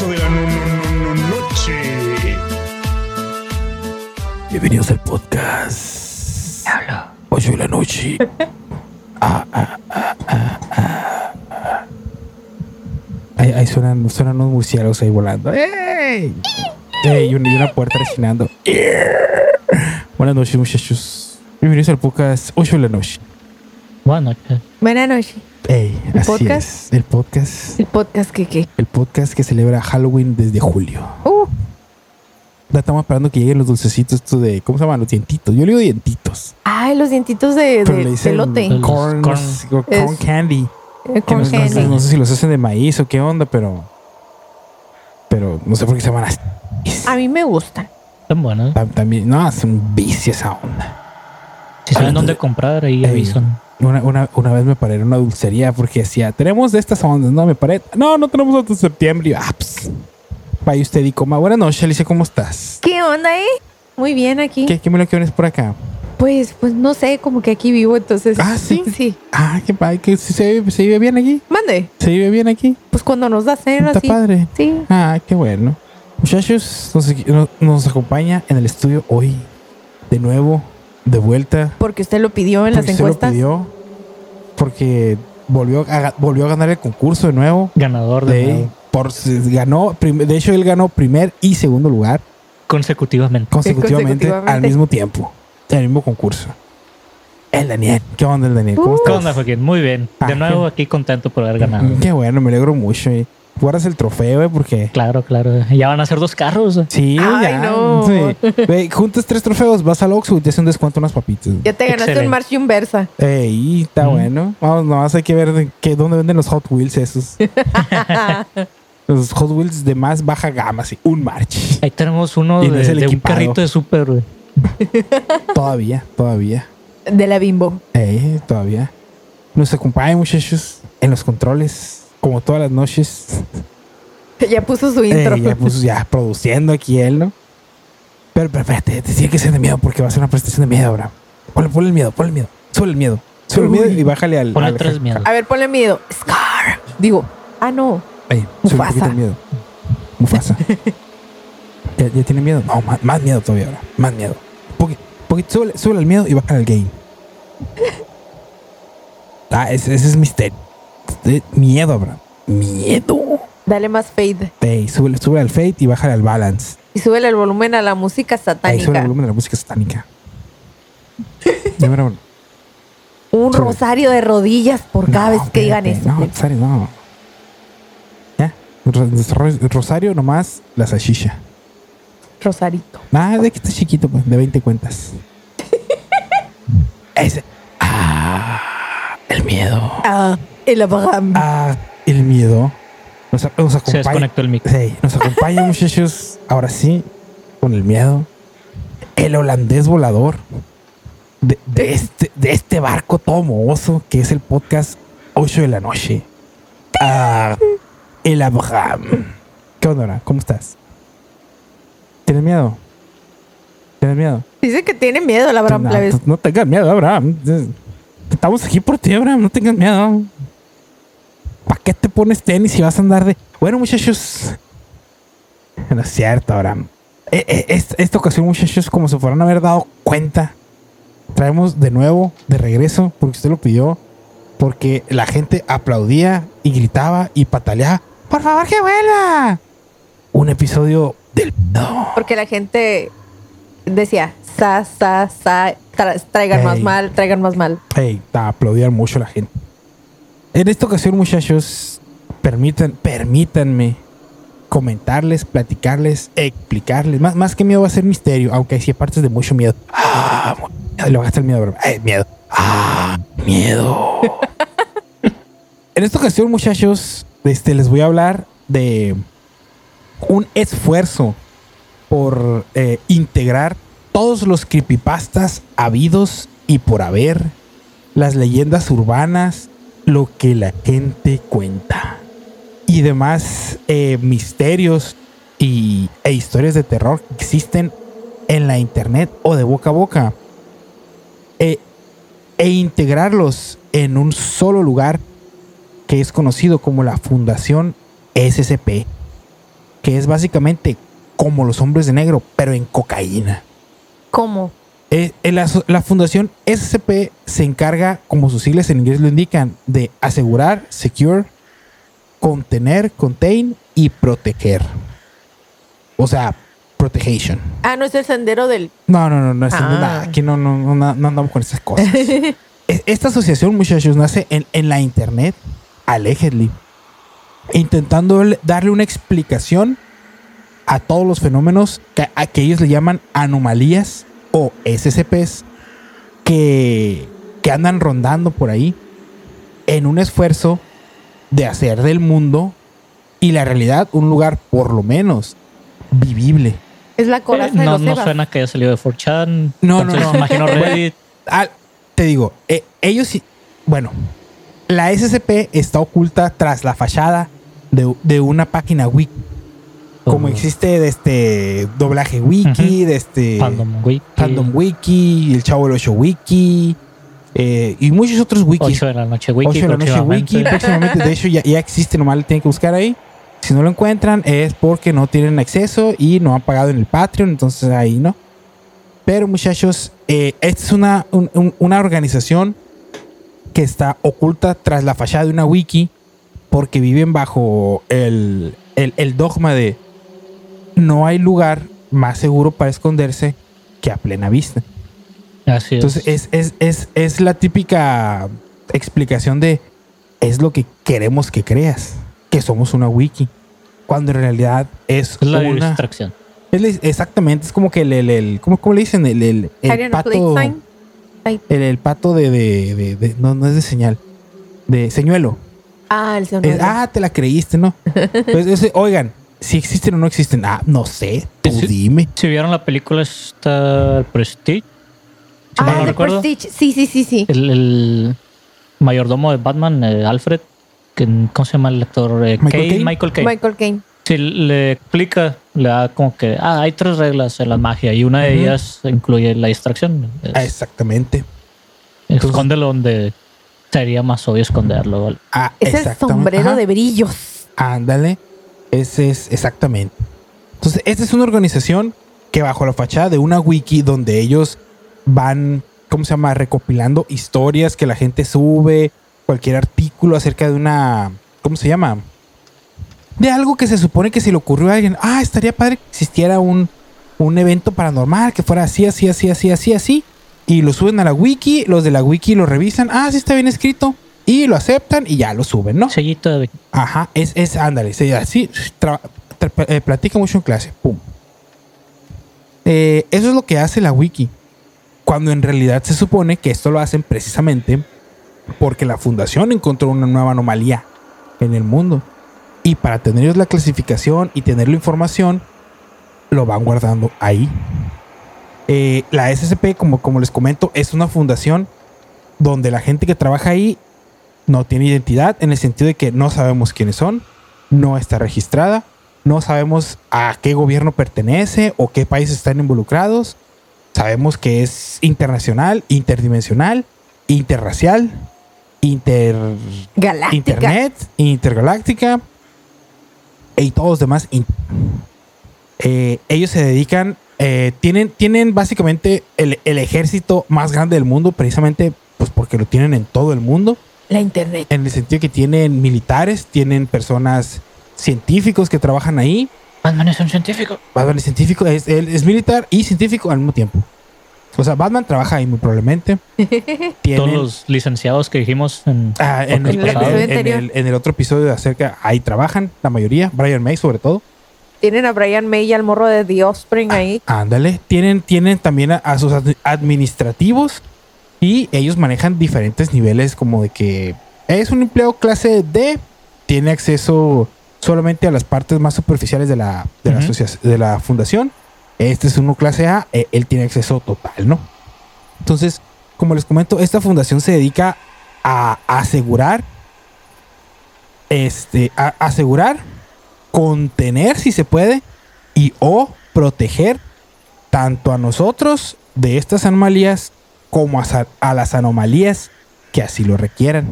8 de la no- no- no- no- noche. Bienvenidos al podcast. Hablo. 8 de la noche. Ah, ah, ah, ah, ah, ah. Ahí, ahí suenan, suenan unos murciélagos ahí volando. ¡Ey! ¡Ey! Y una, y una puerta resinando. Buenas noches, muchachos. Bienvenidos al podcast 8 de la noche. Buenas noches. Buenas noches. Ey, ¿El así podcast? es. El podcast. El podcast que qué. El podcast que celebra Halloween desde julio. Uh, Ya estamos esperando que lleguen los dulcecitos estos de. ¿Cómo se llaman? Los dientitos. Yo le digo dientitos. ay, los dientitos de, Pero de, le dicen elote. Los corn, corn. corn candy. Eh, con no, no sé- candy. no sé si los hacen de maíz o qué onda, pero. Pero no sé por qué se llaman así. A mí me gustan. Están buenos. Tam- También, no, es un vicio esa onda. Si saben dónde de- comprar, ahí avisan. Una, una, una vez me paré en una dulcería porque decía, tenemos de estas ondas, ¿no? Me paré, no, no tenemos hasta septiembre. Y ah, pues, vaya usted y coma. Buenas noches, Alicia, ¿cómo estás? ¿Qué onda, eh? Muy bien aquí. ¿Qué, qué me lo que vienes por acá? Pues, pues no sé, como que aquí vivo, entonces. Ah, ¿sí? Sí. Ah, qué padre, que se, se, vive- bien aquí. Mande. Se vive bien aquí. Pues cuando nos da cena, Está sí. padre. Sí. Ah, qué bueno. Muchachos, nos, nos- nos acompaña en el estudio hoy, de nuevo, de vuelta. Porque usted lo pidió en las usted lo encuestas. pidió, porque volvió a, volvió a ganar el concurso de nuevo. Ganador de, De, nuevo, por, ganó, de hecho, él ganó primer y segundo lugar consecutivamente. consecutivamente, Consecutivamente. al mismo tiempo, en el mismo concurso. El Daniel. ¿Qué onda, el Daniel? ¿Cómo Uh. estás? ¿Qué onda, Joaquín? Muy bien. Ah, De nuevo qué- aquí contento por haber ganado. Qué bueno, me alegro mucho. eh. Guardas el trofeo, eh, porque Claro, claro. Ya van a ser dos carros. Sí, Ay, ya. no. Sí. Ve, juntas tres trofeos, vas al Oxxo y te hacen un descuento unas papitas. Ya te ganaste Excelente. un March y un Versa. Ey, está Mm. bueno. Vamos, nomás hay que ver qué, dónde venden los Hot Wheels esos. los Hot Wheels de más baja gama, sí. Un March. Ahí tenemos uno Y de, es el de un carrito de súper, güey. todavía, todavía. De la bimbo. Ey, todavía. Nos acompaña, muchachos, en los controles, como todas las noches. Ya puso su Ey, intro. ya, pues, ya produciendo aquí él, ¿no? Pero, pero espérate, te tiene que ser de miedo porque va a ser una presentación de miedo ahora. Ponle, ponle el miedo, ponle el miedo. Sube el miedo. Sube el miedo y bájale al. Ponle al- tres miedos. A ver, ponle miedo. Scar. Digo, ah, no. Ey, sube un poquito el miedo. Mufasa. ¿Ya, ya tiene miedo? No, más, más miedo todavía ahora. Más miedo. Poqui- poquito, súbele, súbele el miedo y bájale al gain. Ah, ese, ese es misterio. Miedo, Abraham. Miedo. Dale más fade. Ey, súbele, súbele al fade y bájale al balance. Y súbele el volumen a la música Ey, sube el satánica. volumen de la música satánica. Un Sube. rosario de rodillas por cada No, vez que digan eso. No, Rosario, no. Ya. Ro- Ro- Rosario nomás la salchicha. Rosarito. Ah, de que está chiquito, pues, de 20 cuentas. Ese. Ah, el miedo. Ah, el Abraham. Ah, el miedo. Nos, nos Se desconectó el mic. Sí, nos acompaña, muchachos. Ahora sí, con el miedo. El holandés volador. De, de este, de este barco todo mohoso que es el podcast 8 de la noche. Ah, el Abraham. ¿Qué onda, ahora? ¿Cómo estás? ¿Tienes miedo? ¿Tienes miedo? Dice que tiene miedo el Abraham no tengas miedo, Abraham. Estamos aquí por ti, Abraham. No tengas miedo. ¿Para qué te pones tenis si vas a andar de... Bueno, muchachos. No es cierto, Abraham. Eh, eh, es- esta ocasión, muchachos, como se a haber dado cuenta, traemos de nuevo, de regreso, porque usted lo pidió, porque la gente aplaudía y gritaba y pataleaba. ¡Por favor, que vuelva! Un episodio del... No. Porque la gente decía, sa, sa, sa, tra- traigan más Ey. mal, traigan más mal. Hey, aplaudían mucho la gente. En esta ocasión, muchachos, permitan, permítanme comentarles, platicarles, explicarles. Más, más que miedo va a ser misterio, aunque hay sí partes de mucho miedo. Ah, mu- le va a gastar miedo, bro. Eh, miedo. Ah, miedo. en esta ocasión, muchachos, este, les voy a hablar de un esfuerzo por eh, integrar todos los creepypastas habidos y por haber, las leyendas urbanas, lo que la gente cuenta y demás eh, misterios y, e historias de terror que existen en la internet o de boca a boca eh, e integrarlos en un solo lugar que es conocido como la Fundación SCP. que es básicamente como los hombres de negro, pero en cocaína. ¿Cómo? Eh, la, fundación SCP se encarga, como sus siglas en inglés lo indican, de asegurar, secure, contener, contain y proteger. O sea, protection. Ah, no es el sendero del. No, no, no, no, es- Ah. nada, aquí no, no, no, no andamos con esas cosas. E- Esta asociación, muchachos, nace en, en la internet, allegedly, intentando le- darle una explicación a todos los fenómenos que, a que ellos le llaman anomalías o SCPs que, que andan rondando por ahí en un esfuerzo de hacer del mundo y la realidad un lugar por lo menos vivible. Es la coraza Eh, de no, los no Evas. suena que haya salido de 4chan. No, no, no. Imagino Reddit. Ah, te digo, eh, ellos sí. Bueno, la SCP está oculta tras la fachada de, de una página wiki. Como existe de este doblaje wiki, de este Fandom Wiki. Fandom wiki, el Chavo del Ocho wiki eh, y muchos otros wikis. 8 de la noche wiki. 8 de la noche wiki. próximamente. Próximamente, de hecho, ya, ya existe, nomás lo tienen que buscar ahí. Si no lo encuentran, es porque no tienen acceso y no han pagado en el Patreon, entonces ahí no. Pero muchachos, eh, esta es una, un- un- una organización que está oculta tras la fachada de una wiki porque viven bajo el, el- el dogma de no hay lugar más seguro para esconderse que a plena vista. Así es. Entonces es, es, es, es la típica explicación de es lo que queremos que creas, que somos una wiki, cuando en realidad es, es la una... distracción. es la- exactamente, es como que el... el, el- ¿cómo, cómo le dicen? El, el, el pato... El, el pato de, de, de- de- No, no es de señal. De señuelo. Ah, el Es, señor. ah, te la creíste, ¿no? Pues, ese, oigan, si existen o no existen. Ah, no sé. Tú Sí. dime. Si vieron la película esta Prestige, si ah, no el recuerdo, Prestige. Sí, sí, sí, sí. el, el mayordomo de Batman, eh, Alfred, que, ¿cómo se llama el actor? Eh, Michael Caine, Caine. Michael Caine. Michael. Sí, le explica, le da como que, ah, hay tres reglas en la magia y una de ellas incluye la distracción. Es- Ah, exactamente. escóndelo donde sería más obvio esconderlo. ¿vale? Ah, Es el sombrero Ajá. de brillos. Ándale. Ese es exactamente. Entonces, esta es una organización que bajo la fachada de una wiki donde ellos van, ¿cómo se llama? Recopilando historias que la gente sube, cualquier artículo acerca de una, ¿cómo se llama? De algo que se supone que se le ocurrió a alguien. Ah, estaría padre que existiera un, un evento paranormal que fuera así, así, así, así, así, así. Y lo suben a la wiki, los de la wiki lo revisan. Ah, sí está bien escrito. Y lo aceptan y ya lo suben, ¿no? Sellito de Ajá, es, es ándale, sí, así, tra- tra- eh, platica mucho en clase, pum. Eh, eso es lo que hace la wiki, cuando en realidad se supone que esto lo hacen precisamente porque la fundación encontró una nueva anomalía en el mundo. Y para tener ellos la clasificación y tener la información, lo van guardando ahí. Eh, la SCP, como, como les comento, es una fundación donde la gente que trabaja ahí no tiene identidad en el sentido de que no sabemos quiénes son, no está registrada, no sabemos a qué gobierno pertenece o qué países están involucrados. Sabemos que es internacional, interdimensional, interracial, inter Galáctica. internet, intergaláctica y todos los demás. Eh, ellos se dedican, eh, tienen, tienen básicamente el, el ejército más grande del mundo, precisamente pues porque lo tienen en todo el mundo La internet. en el sentido que tienen militares, tienen personas científicos que trabajan ahí. Batman es un científico. Batman es científico, es, él es militar y científico al mismo tiempo. O sea, Batman trabaja ahí muy probablemente. Tienen, Todos los licenciados que dijimos en, ah, en, el, podcast en pasado. el- episodio en anterior. el- en el otro episodio de acerca, ahí trabajan la mayoría, Brian May sobre todo. Tienen a Brian May y al morro de The Offspring ahí. Ándale, tienen, tienen también a, a sus ad- administrativos y ellos manejan diferentes niveles como de que es un empleado clase D, tiene acceso solamente a las partes más superficiales de la, de la, de fundación. Este es uno clase A, eh, él tiene acceso total, ¿no? Entonces, como les comento, esta fundación se dedica a asegurar, este, a asegurar, contener si se puede y o proteger tanto a nosotros de estas anomalías como a, las anomalías que así lo requieran.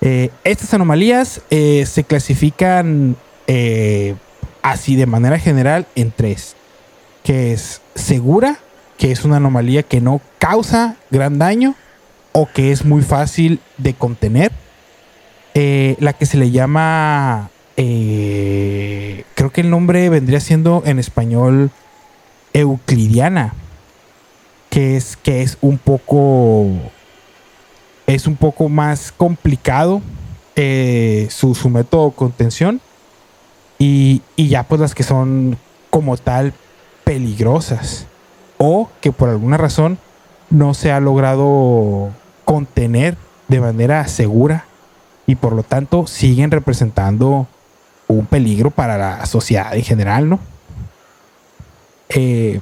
Eh, estas anomalías eh, se clasifican eh, así de manera general en tres. Que es segura, que es una anomalía que no causa gran daño o que es muy fácil de contener. La que se le llama, creo que el nombre vendría siendo en español euclidiana, que es, que es un poco, es un poco más complicado eh, su, su método de contención y, y ya pues las que son como tal peligrosas o que por alguna razón no se ha logrado contener de manera segura y por lo tanto siguen representando un peligro para la sociedad en general, ¿no? Eh,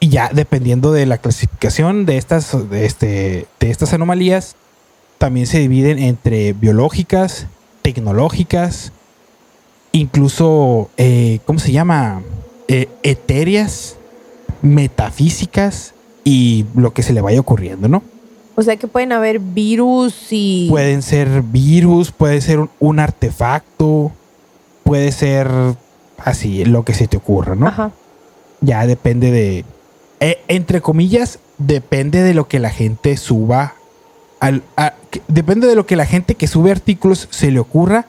y ya dependiendo de la clasificación de estas, de, este, de estas anomalías, también se dividen entre biológicas, tecnológicas, incluso, eh, ¿cómo se llama? Eh, etéreas, metafísicas y lo que se le vaya ocurriendo, ¿no? O sea que pueden haber virus y. Pueden ser virus, puede ser un, un artefacto, puede ser así, lo que se te ocurra, ¿no? Ajá. Ya depende de. Eh, entre comillas, depende de lo que la gente suba. Al, depende de lo que la gente que sube artículos se le ocurra.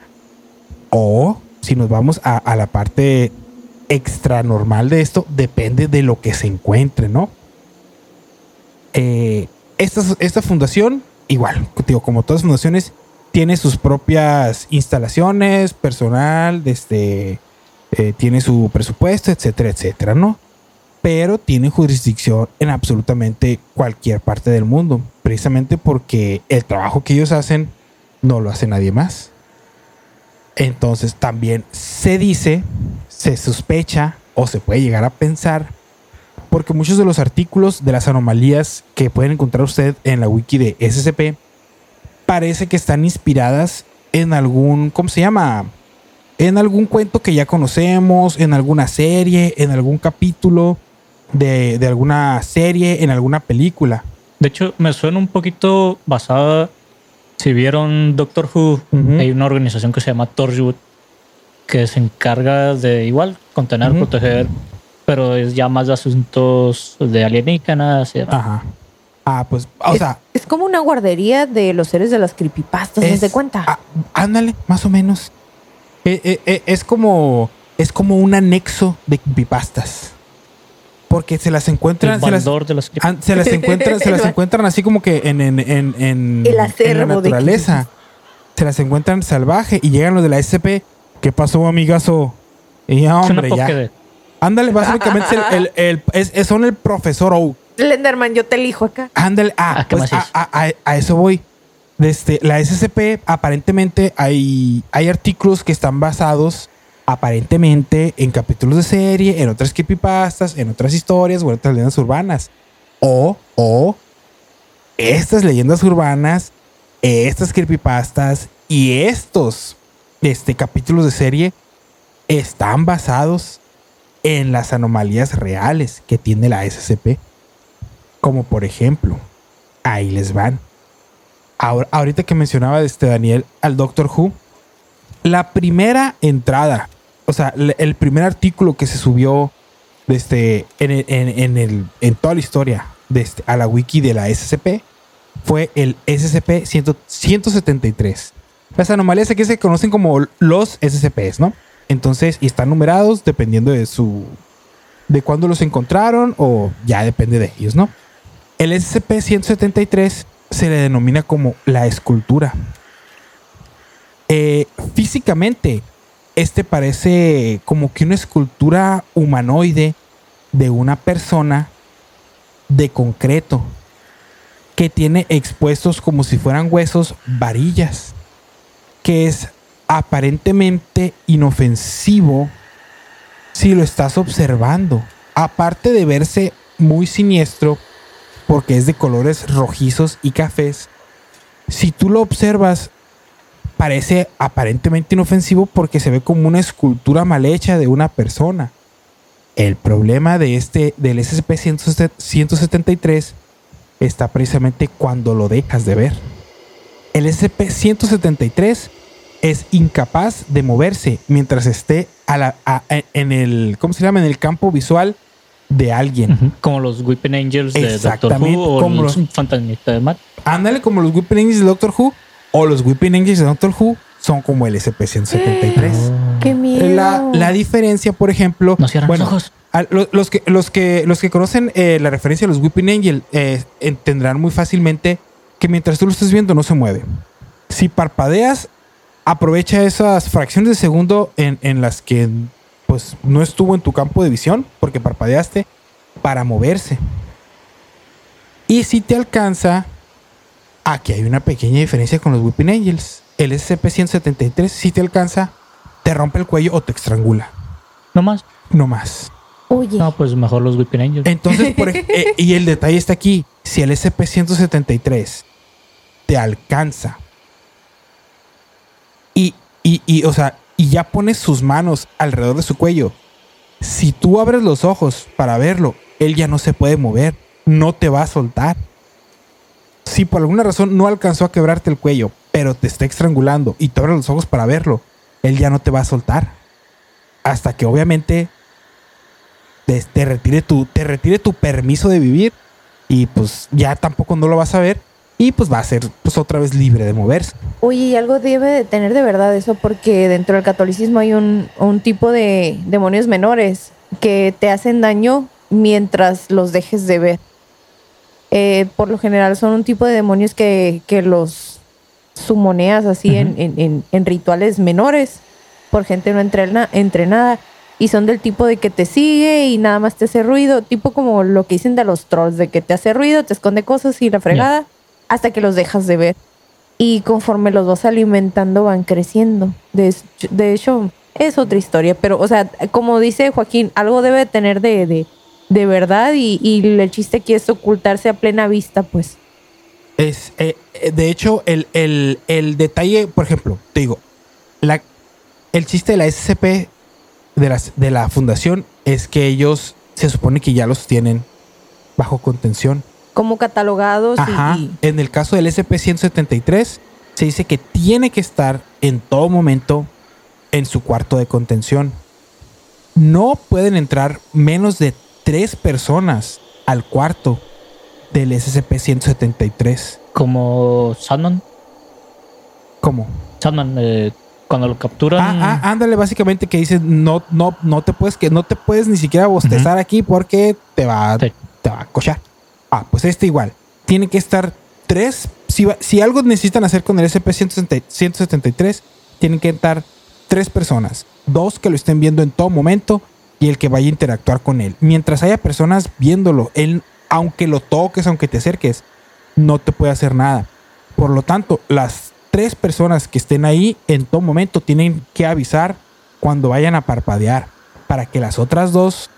O si nos vamos a, la parte extra normal de esto, depende de lo que se encuentre, ¿no? Eh, esta, esta fundación, igual, digo, como todas fundaciones, tiene sus propias instalaciones, personal, este, eh, tiene su presupuesto, etcétera, etcétera, ¿no? Pero tiene jurisdicción en absolutamente cualquier parte del mundo, precisamente porque el trabajo que ellos hacen no lo hace nadie más. Entonces también se dice, se sospecha o se puede llegar a pensar, porque muchos de los artículos de las anomalías que pueden encontrar usted en la wiki de SCP parece que están inspiradas en algún, ¿cómo se llama? En algún cuento que ya conocemos, en alguna serie, en algún capítulo de, de alguna serie, en alguna película. De hecho, me suena un poquito basada. Si vieron Doctor Who, hay una organización que se llama Torchwood que se encarga de igual contener, proteger, pero es ya más de asuntos de alienígenas y demás. Ajá. Ah, pues, o es, sea, es como una guardería de los seres de las creepypastas, ¿se es, de cuenta? ah, ándale, más o menos. Eh, eh, eh, es como es como un anexo de creepypastas. Porque se las encuentran, el se las, de las Ah, se las encuentran, se las encuentran así como que en, en, en, en- El en la naturaleza. Se las encuentran salvaje y llegan los de la SP. ¿Qué pasó, amigazo? Y ya, hombre, ya. Ándale, básicamente el, el- el- es- es- son el profesor Oak. Slenderman, yo te elijo acá. Ándale, ah, Ah, ¿qué pues más a, es? a- a- a eso voy. Desde la SCP, aparentemente hay, hay artículos que están basados aparentemente en capítulos de serie, en otras creepypastas, en otras historias o en otras leyendas urbanas. O, o, estas leyendas urbanas, estas creepypastas y estos este, capítulos de serie están basados en las anomalías reales que tiene la SCP. Como por ejemplo, ahí les van. Ahora, ahorita que mencionaba este Daniel al Doctor Who, la primera entrada, o sea, el primer artículo que se subió desde, en, en- en el, en toda la historia desde, a la wiki de la SCP fue el SCP 100 173. Las anomalías aquí se conocen como los SCPs, ¿no? Entonces, y están numerados dependiendo de su. de cuándo los encontraron o ya depende de ellos, ¿no? El SCP-173 se le denomina como la escultura. Eh, físicamente, este parece como que una escultura humanoide de una persona de concreto que tiene expuestos como si fueran huesos varillas, que es aparentemente inofensivo si lo estás observando. Aparte de verse muy siniestro, porque es de colores rojizos y cafés, si tú lo observas, parece aparentemente inofensivo porque se ve como una escultura mal hecha de una persona. El problema de este, del SCP-173 está precisamente cuando lo dejas de ver. El SCP-173 es incapaz de moverse mientras esté a la, a- a- en el, ¿cómo se llama? En el campo visual de alguien. Como los Weeping Angels de Doctor Who o como los los- Fantasmita de Matt. Ándale como los Weeping Angels de Doctor Who o los Weeping Angels de Doctor Who son como el SCP-173. ¡Qué miedo! La, la diferencia, por ejemplo, No cierran bueno, los ojos. a- lo- los, que, los, que, los que conocen eh, la referencia a los Weeping Angel eh, entenderán muy fácilmente que mientras tú lo estés viendo no se mueve. Si parpadeas, aprovecha esas fracciones de segundo en, en las que pues no estuvo en tu campo de visión porque parpadeaste para moverse. Y si te alcanza, aquí hay una pequeña diferencia con los Weeping Angels. El SCP-173 si te alcanza, te rompe el cuello o te estrangula. No más. No más. Oye, No, pues mejor los Weeping Angels. Entonces, por ej- eh, y el detalle está aquí. Si el SCP-173 te alcanza y, y, y, o sea, y ya pones sus manos alrededor de su cuello, si tú abres los ojos para verlo, él ya no se puede mover, no te va a soltar. Si por alguna razón no alcanzó a quebrarte el cuello, pero te está estrangulando y te abres los ojos para verlo, él ya no te va a soltar. Hasta que obviamente te, te retire tu, te retire tu permiso de vivir y pues ya tampoco no lo vas a ver y pues va a ser pues otra vez libre de moverse. oye, y algo debe de tener de verdad eso porque dentro del catolicismo hay un, un tipo de demonios menores que te hacen daño mientras los dejes de ver. Eh, por lo general son un tipo de demonios que, que los sumoneas así en, en- en- en rituales menores por gente no entrena- entrenada y son del tipo de que te sigue y nada más te hace ruido, tipo como lo que dicen de los trolls, de que te hace ruido, te esconde cosas y la fregada hasta que los dejas de ver. Y conforme los vas alimentando van creciendo. De, de hecho, es otra historia, pero o sea, como dice Joaquín, algo debe tener de, de, de verdad y, y el chiste aquí es ocultarse a plena vista, pues. Es, eh, eh, de hecho, el, el- el detalle, por ejemplo, te digo, la, el chiste de la SCP de, las, de la fundación es que ellos se supone que ya los tienen bajo contención. Como catalogados Ajá. y, En el caso del SCP-173, se dice que tiene que estar en todo momento en su cuarto de contención. No pueden entrar menos de tres personas al cuarto del SCP-173. Como Sandman. ¿Cómo? Sandman, eh, cuando lo capturan. Ah, ah, ándale, básicamente que dice no, no, no te puedes que no te puedes ni siquiera bostezar aquí porque te va, Sí. te va a cochar. Ah, pues este igual. Tiene que estar tres. Si, va- si algo necesitan hacer con el SCP-173, tienen que estar tres personas. Dos que lo estén viendo en todo momento y el que vaya a interactuar con él. Mientras haya personas viéndolo, él, aunque lo toques, aunque te acerques, no te puede hacer nada. Por lo tanto, las tres personas que estén ahí en todo momento tienen que avisar cuando vayan a parpadear para que las otras dos,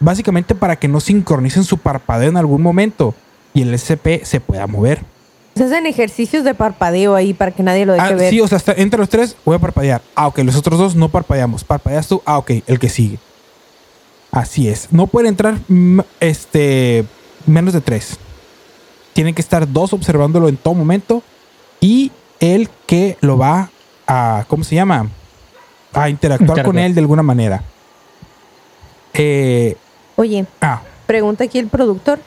básicamente para que no sincronicen su parpadeo en algún momento y el SCP se pueda mover. se hacen ejercicios de parpadeo ahí para que nadie lo deje Ah, ver. sí, o sea, entre los tres voy a parpadear. Ah, ok, los otros dos no parpadeamos. Parpadeas tú. Ah, ok, el que sigue. Así es. No pueden entrar mm, este, menos de tres. Tienen que estar dos observándolo en todo momento y el que lo va a, ¿cómo se llama? A interactuar con él de alguna manera. Eh, Oye, ah, pregunta aquí el productor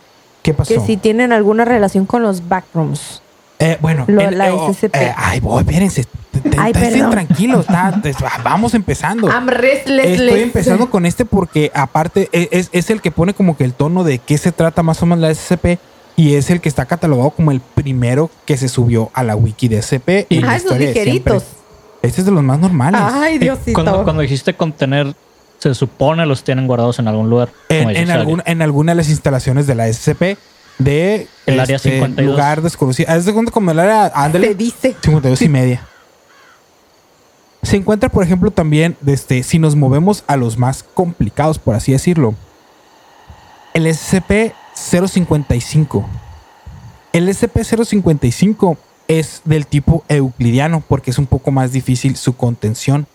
¿qué pasó? que si tienen alguna relación con los backrooms. Eh, bueno, Lo- el- la eh, oh, SCP. eh, ay, voy, espérense. Ay, estén perdón. tranquilos. está- vamos empezando. I'm restless. Estoy empezando con este porque aparte e- es, es el que pone como que el tono de qué se trata más o menos la SCP y es el que está catalogado como el primero que se subió a la wiki de SCP. en la Ah, esos ligeritos. Este es de los más normales. Ay, Diosito. Cuando, cuando dijiste contener, se supone los tienen guardados en algún lugar. en, algún- en alguna de las instalaciones de la SCP de El área 52. lugar desconocido. Haz de cuenta como el área ándale, Se dice. 52 y media. Se encuentra, por ejemplo, también, desde, si nos movemos a los más complicados, por así decirlo, el SCP-055. El SCP-055 es del tipo euclidiano porque es un poco más difícil su contención.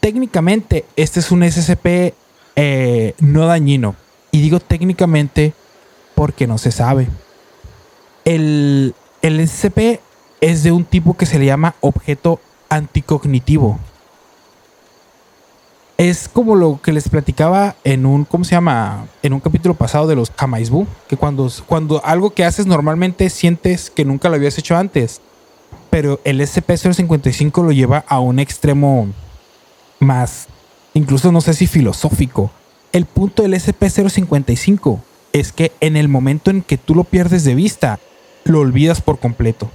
Técnicamente, este es un SCP eh, no dañino. Y digo técnicamente porque no se sabe. El, el SCP es de un tipo que se le llama objeto anticognitivo. Es como lo que les platicaba en un, ¿cómo se llama? En un capítulo pasado de los Kamaizbu, que cuando, cuando algo que haces normalmente sientes que nunca lo habías hecho antes, pero el SCP-055 lo lleva a un extremo más, incluso no sé si filosófico. El punto del SCP-055 es que en el momento en que tú lo pierdes de vista, lo olvidas por completo.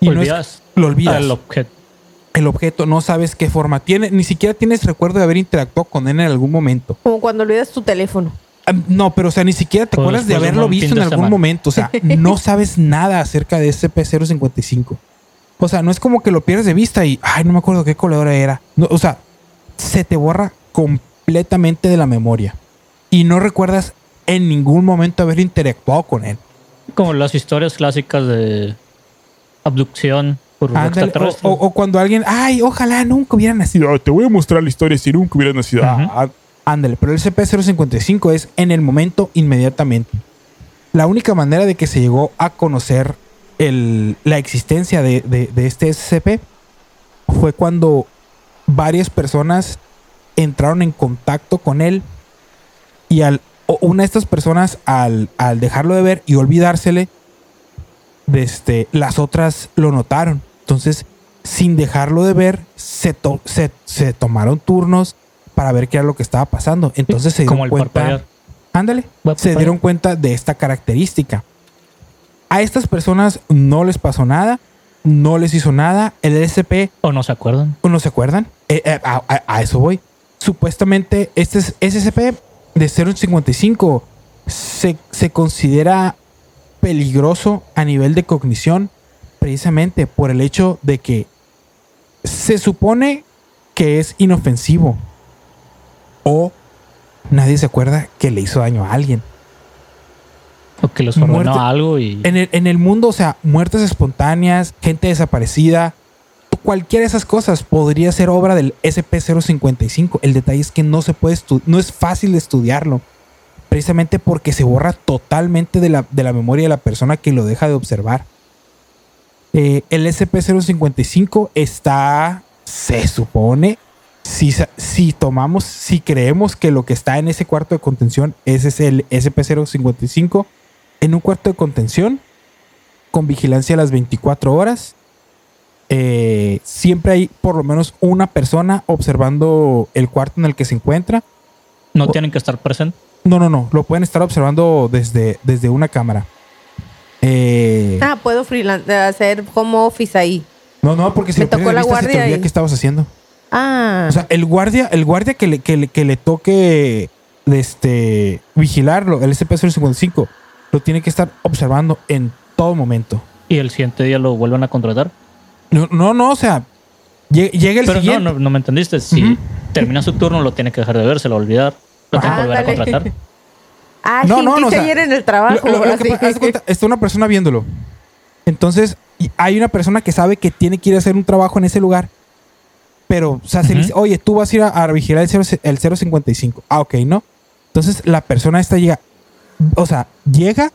Y no es- lo olvidas al objeto. El objeto, no sabes qué forma tiene, ni siquiera tienes recuerdo de haber interactuado con él en algún momento. Como cuando olvidas tu teléfono. Ah, No, pero o sea, ni siquiera te acuerdas de haberlo visto en algún semana. momento. O sea, no sabes nada acerca de SCP-055. O sea, no es como que lo pierdes de vista y, ay, no me acuerdo qué color era. No, o sea, se te borra completamente de la memoria. Y no recuerdas en ningún momento haber interactuado con él. Como las historias clásicas de abducción Ándale, o, extraterrestre. o- o cuando alguien, ay, ojalá nunca hubiera nacido. Ah, te voy a mostrar la historia si nunca hubieras nacido. Ah, ah, Ándale, pero el CP055 es en el momento inmediatamente. La única manera de que se llegó a conocer el- la existencia de, de- de este SCP fue cuando varias personas entraron en contacto con él y al, una de estas personas al, al dejarlo de ver y olvidársele, este, las otras lo notaron. Entonces, sin dejarlo de ver, se, to- se, se tomaron turnos para ver qué era lo que estaba pasando. Entonces se Como dieron el cuenta. Ándale. Se dieron cuenta de esta característica. A estas personas no les pasó nada, no les hizo nada. El SP, ¿O no se acuerdan? ¿no se acuerdan? Eh, eh, a, a- a eso voy. Supuestamente, este es- SCP de 0.55 se, se considera peligroso a nivel de cognición precisamente por el hecho de que se supone que es inofensivo o nadie se acuerda que le hizo daño a alguien. ¿O que les ordenó Muerte- algo y... En el, en el mundo, o sea, muertes espontáneas, gente desaparecida, cualquiera de esas cosas podría ser obra del SP055. El detalle es que no se puede no es fácil estudiarlo. Precisamente porque se borra totalmente de la, de la memoria de la persona que lo deja de observar. Eh, el SP055 está, se supone, si, si tomamos, si creemos que lo que está en ese cuarto de contención, ese es el SP055, en un cuarto de contención, con vigilancia a las 24 horas, eh, siempre hay por lo menos una persona observando el cuarto en el que se encuentra. no tienen que estar presentes. No, no, no, lo pueden estar observando desde, desde una cámara. Eh, Ah, puedo freelance, hacer home office ahí. no, no, porque si me lo tocó de la vista, se te guardia olvida qué estabas haciendo. Ah, O sea, el guardia, el guardia que le, que le, que le toque este, vigilarlo, el SCP-055, lo tiene que estar observando en todo momento. Y el siguiente día lo vuelven a contratar. No, no, no, o sea, lle- llega el Pero no, siguiente. no, no me entendiste. Si termina su turno, lo tiene que dejar de ver, se lo va a olvidar. Lo tiene que volver a contratar. ah, no, sí, no, no, o sea, ayer en el trabajo. Lo- lo- lo que así. pa- haz de cuenta, está una persona viéndolo. Entonces, y hay una persona que sabe que tiene que ir a hacer un trabajo en ese lugar. Pero, o sea, se le dice, oye, tú vas a ir a, a vigilar el, 0, el 055. Ah, ok, ¿no? Entonces, la persona esta llega. O sea, llega.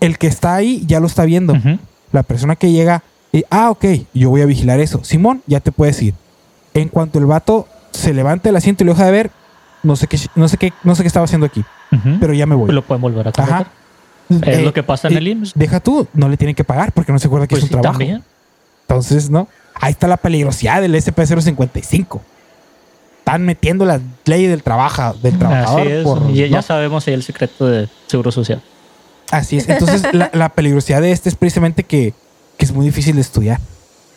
El que está ahí ya lo está viendo. Ujú. La persona que llega. y, ah, ok, yo voy a vigilar eso. Simón, ya te puedes ir. En cuanto el vato se levanta del asiento y lo deja de ver, no sé qué, no sé qué, no sé qué estaba haciendo aquí. Pero ya me voy. lo pueden volver a contratar. Ajá. Eh, Es lo que pasa en el IMSS. Deja tú, no le tienen que pagar porque no se acuerda que Pues es sí, un trabajo. también. Entonces, ¿no? Ahí está la peligrosidad del SP055. Están metiendo las leyes del trabajo, del trabajador. Así es. por- ya, sabemos ahí el secreto de Seguro Social. Así es. Entonces, la, la peligrosidad de este es precisamente que, que es muy difícil de estudiar.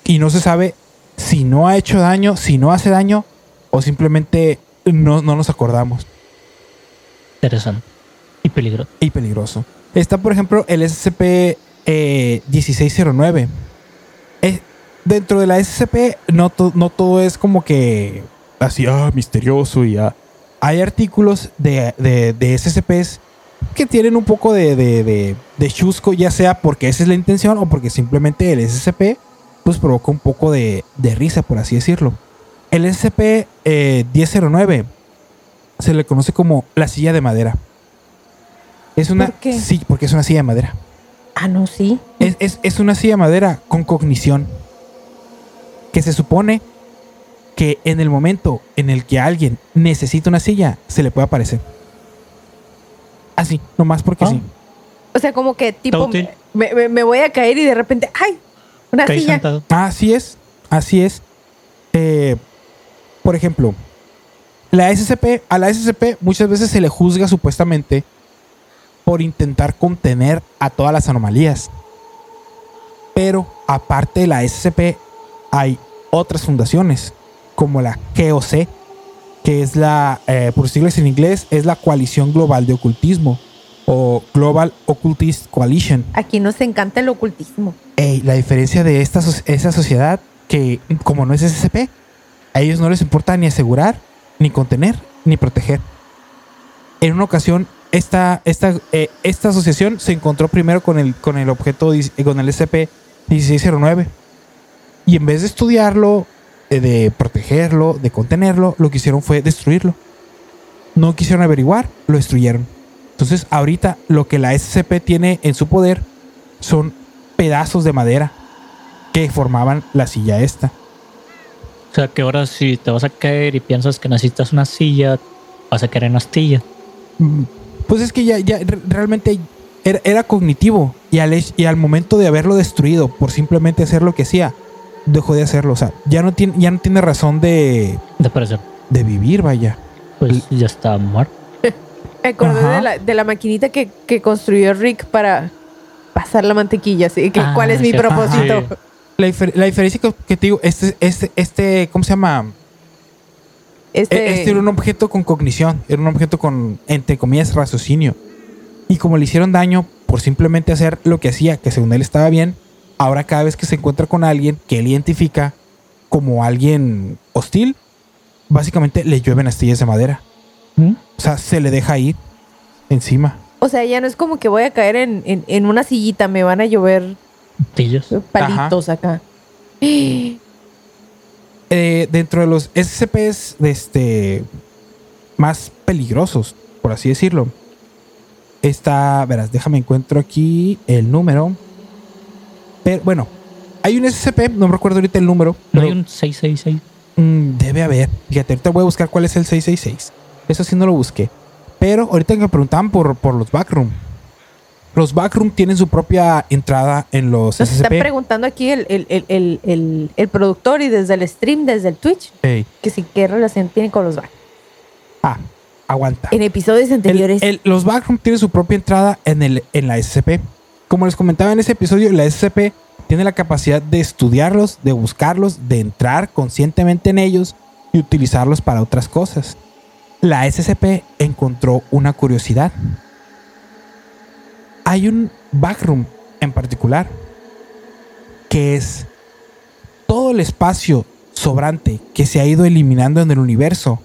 Y no se sabe si no ha hecho daño, si no hace daño, o simplemente no, no nos acordamos. Interesante. Y peligroso. y peligroso. Está, por ejemplo, el SCP eh, 1609. Dentro de la SCP, no, to- no todo es como que así, ah, misterioso y ah. Hay artículos de, de, de SCPs que tienen un poco de, de, de, de chusco, ya sea porque esa es la intención o porque simplemente el SCP pues provoca un poco de, de risa, por así decirlo. El SCP eh, 1009 se le conoce como la silla de madera. Es una ¿Por qué? sí, porque es una silla de madera. Ah, no, sí. Es, es- es una silla de madera con cognición. que se supone que en el momento en el que alguien necesita una silla, se le puede aparecer. Así, nomás porque Ah. sí. O sea, como que tipo, me, me- me voy a caer y de repente, ¡ay! Una Caí silla. sentado. Así es, así es. Eh, por ejemplo, la SCP, a la SCP muchas veces se le juzga supuestamente por intentar contener a todas las anomalías. Pero aparte de la SCP, hay otras fundaciones, como la GOC, que es la, eh, por siglas en inglés, es la Coalición Global de Ocultismo, o Global Occultist Coalition. Aquí nos encanta el ocultismo. Ey, la diferencia de esta, esa sociedad, que como no es SCP, a ellos no les importa ni asegurar, ni contener, ni proteger. En una ocasión, esta, esta, eh, esta asociación se encontró primero con el, con el objeto, eh, con el SCP-1609. Y en vez de estudiarlo, eh, de protegerlo, de contenerlo, lo que hicieron fue destruirlo. No quisieron averiguar, lo destruyeron. Entonces, ahorita lo que la SCP tiene en su poder son pedazos de madera que formaban la silla esta. O sea, que ahora si te vas a caer y piensas que necesitas una silla, vas a querer una astilla. Mm, Pues es que ya, ya re- realmente era, era cognitivo y al, y al momento de haberlo destruido por simplemente hacer lo que hacía, dejó de hacerlo. O sea, ya no tiene, ya no tiene razón de, De parecer, de vivir, vaya. pues ya está muerto. Me acordé de la, de la maquinita que, que construyó Rick para pasar la mantequilla. Así que, Ah, ¿cuál es mi cierto. propósito? La, difer- la diferencia que, que te digo, este, este, este, ¿cómo se llama? Este, Este era un objeto con cognición, era un objeto con, entre comillas, raciocinio. Y como le hicieron daño por simplemente hacer lo que hacía, que según él estaba bien, ahora cada vez que se encuentra con alguien que él identifica como alguien hostil, básicamente le llueven astillas de madera. ¿Mm? O sea, se le deja ir encima. O sea, ya no es como que voy a caer en, en- en una sillita, me van a llover Tillos. palitos acá. Eh, dentro de los SCPs de este, más peligrosos, por así decirlo, está, verás, déjame encuentro aquí el número. Pero bueno, hay un SCP, no me recuerdo ahorita el número. No pero, hay un 666. mm, debe haber. Fíjate, ahorita voy a buscar cuál es el 666. Eso sí no lo busqué. Pero ahorita me preguntaban por, por los backroom. Los backroom tienen su propia entrada en los Nos está SCP. preguntando aquí el, el- el- el- productor y desde el stream, desde el Twitch, Ey, que si qué relación tiene con los back. Ah, aguanta. En episodios anteriores. los backroom tienen su propia entrada en, el, en la SCP. Como les comentaba en ese episodio, la SCP tiene la capacidad de estudiarlos, de buscarlos, de entrar conscientemente en ellos y utilizarlos para otras cosas. La SCP encontró una curiosidad. Hay un backroom en particular que es todo el espacio sobrante que se ha ido eliminando en el universo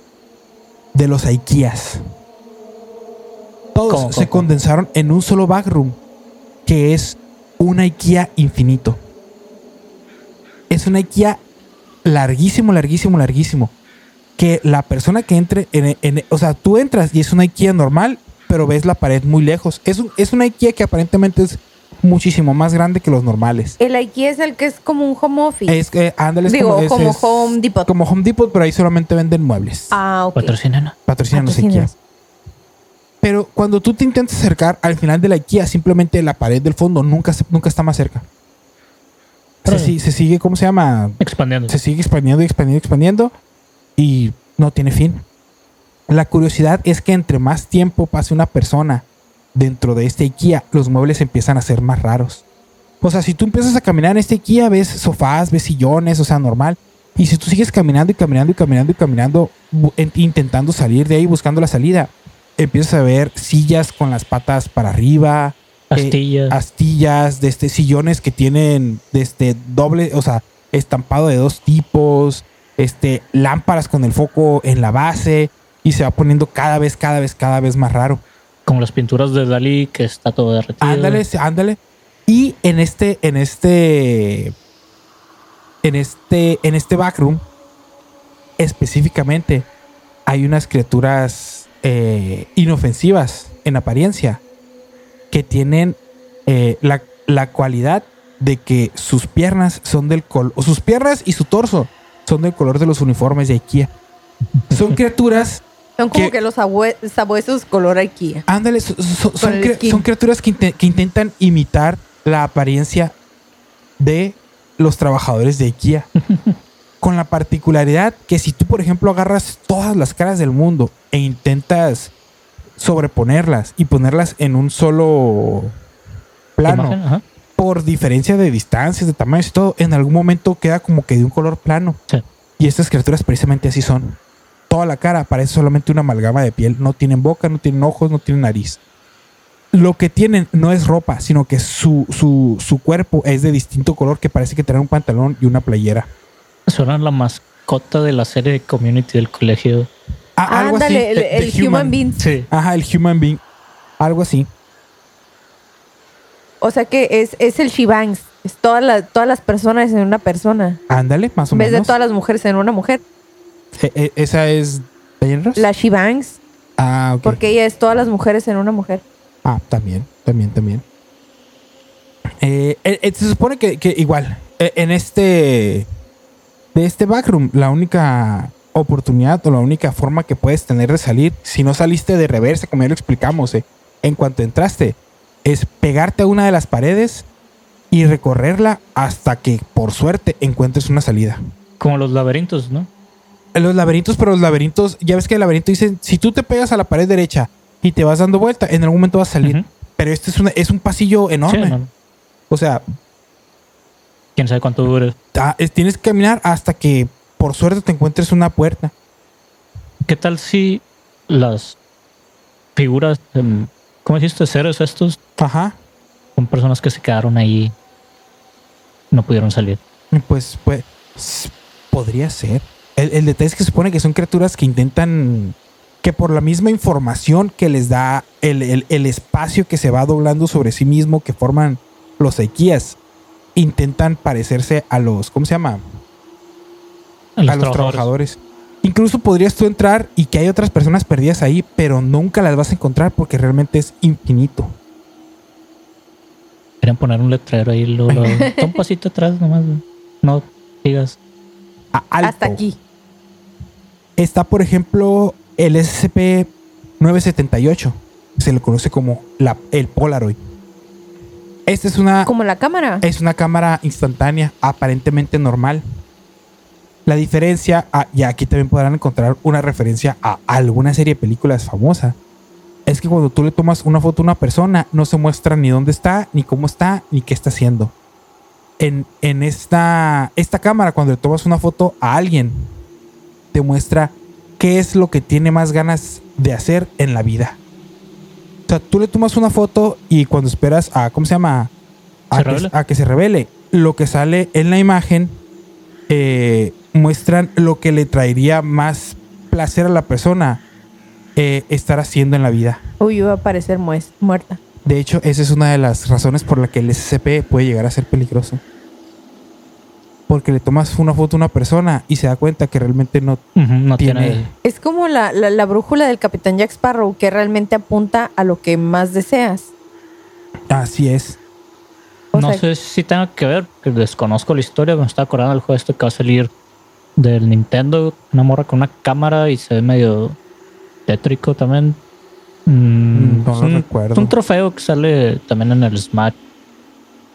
de los Aikias. Todos ¿Cómo, se cómo? condensaron en un solo backroom, que es un IKEA infinito. Es un IKEA larguísimo, larguísimo, larguísimo. Que la persona que entre en, en- o sea, tú entras y es una IKEA normal, pero ves la pared muy lejos. Es un, es una IKEA que aparentemente es muchísimo más grande que los normales. el IKEA es el que es como un home office. Es que, ándale, es Digo, es- como es Home Depot. Como Home Depot, pero ahí solamente venden muebles. ah, ok. Patrocina. Patrocínanos Patrocínanos. IKEA. Pero cuando tú te intentas acercar al final de la IKEA, simplemente la pared del fondo nunca, se- nunca está más cerca. Se, Sí. se sigue, ¿cómo se llama? Expandiendo. Se sigue expandiendo y expandiendo y expandiendo y no tiene fin. La curiosidad es que entre más tiempo pase una persona dentro de este IKEA, los muebles empiezan a ser más raros. O sea, si tú empiezas a caminar en este IKEA, ves sofás, ves sillones, o sea, normal. Y si tú sigues caminando y caminando y caminando y caminando, intentando salir de ahí, buscando la salida, empiezas a ver sillas con las patas para arriba, eh, Astillas. astillas, de este, sillones que tienen de este doble, o sea, estampado de dos tipos, este, lámparas con el foco en la base y se va poniendo cada vez, cada vez, cada vez más raro. Como las pinturas de Dalí, que está todo derretido. Ándale, ándale. Y en este, en este, en este, en este backroom, específicamente, hay unas criaturas eh, inofensivas en apariencia que tienen eh, la, la cualidad de que sus piernas son del color, o sus piernas y su torso son del color de los uniformes de IKEA. Son criaturas, Son como que- que, los abue- sabuesos color IKEA. ándale, so- so- son, skin. criaturas que, inte- que intentan imitar la apariencia de los trabajadores de IKEA. Con la particularidad que si tú, por ejemplo, agarras todas las caras del mundo e intentas sobreponerlas y ponerlas en un solo plano, Imagen, por diferencia de distancias, de tamaños y todo, en algún momento queda como que de un color plano. Sí. Y estas criaturas precisamente así son. Toda la cara parece solamente una amalgama de piel. No tienen boca, no tienen ojos, no tienen nariz. Lo que tienen no es ropa, sino que su, su, su cuerpo es de distinto color que parece que trae un pantalón y una playera. Suena la mascota de la serie de Community del colegio. Ah, algo así. Ándale, el, el human. being. Sí. Ajá, el human being. Algo así. O sea que es, es el Shibangs. Es toda la- todas las personas en una persona. Ándale, más o En vez de menos. todas las mujeres en una mujer. E- e- esa es Diana Ross? La Shibangs. Ah, ok. Porque ella es todas las mujeres en una mujer. Ah, también, también, también. Eh, eh, eh, se supone que, que igual, eh, en este. De este backroom, la única oportunidad o la única forma que puedes tener de salir, si no saliste de reversa, como ya lo explicamos, eh, en cuanto entraste, es pegarte a una de las paredes y recorrerla hasta que, por suerte, encuentres una salida. Como los laberintos, ¿no? Los laberintos, pero los laberintos, ya ves que el laberinto dice, si tú te pegas a la pared derecha y te vas dando vuelta, en algún momento vas a salir. Pero este es, una, es un pasillo Sí, enorme. no, O sea, Quién sabe cuánto dure. tienes que caminar hasta que por suerte te encuentres una puerta. ¿Qué tal si las figuras, ¿cómo dijiste? Seres estos Ajá. son personas que se quedaron ahí, no pudieron salir. Pues, pues, podría ser. El, el detalle es que se supone que son criaturas que intentan que por la misma información que les da el, el- el espacio que se va doblando sobre sí mismo que forman los Aikias, intentan parecerse a los, ¿cómo se llama? A los, a los trabajadores. trabajadores. Incluso podrías tú entrar y que hay otras personas perdidas ahí, pero nunca las vas a encontrar porque realmente es infinito. Querían poner un letrero ahí, luego, da un pasito atrás nomás. No digas. A- alto. Hasta aquí. Está, por ejemplo, el SCP-978. Se le conoce como la, el Polaroid. Esta es una, Como la cámara. es una cámara instantánea, aparentemente normal. La diferencia, ah, y aquí también podrán encontrar una referencia a alguna serie de películas famosa, es que cuando tú le tomas una foto a una persona, no se muestra ni dónde está, ni cómo está, ni qué está haciendo. En, en esta, esta cámara, cuando le tomas una foto a alguien, te muestra qué es lo que tiene más ganas de hacer en la vida. O sea, tú le tomas una foto y cuando esperas a, ¿cómo se llama? A, ¿Se que, revela? a que se revele. Lo que sale en la imagen eh, muestran lo que le traería más placer a la persona eh, estar haciendo en la vida. Uy, iba a parecer muerta. De hecho, esa es una de las razones por la que el SCP puede llegar a ser peligroso. Porque le tomas una foto a una persona y se da cuenta que realmente no no tiene... tiene. Es como la, la, la brújula del Capitán Jack Sparrow que realmente apunta a lo que más deseas. Así es. O no sea, sé si tenga que ver, que desconozco la historia, me está acordando del juego este que va a salir del Nintendo, una morra con una cámara y se ve medio tétrico también. Mm, No es un, recuerdo. es un trofeo que sale también en el Smash.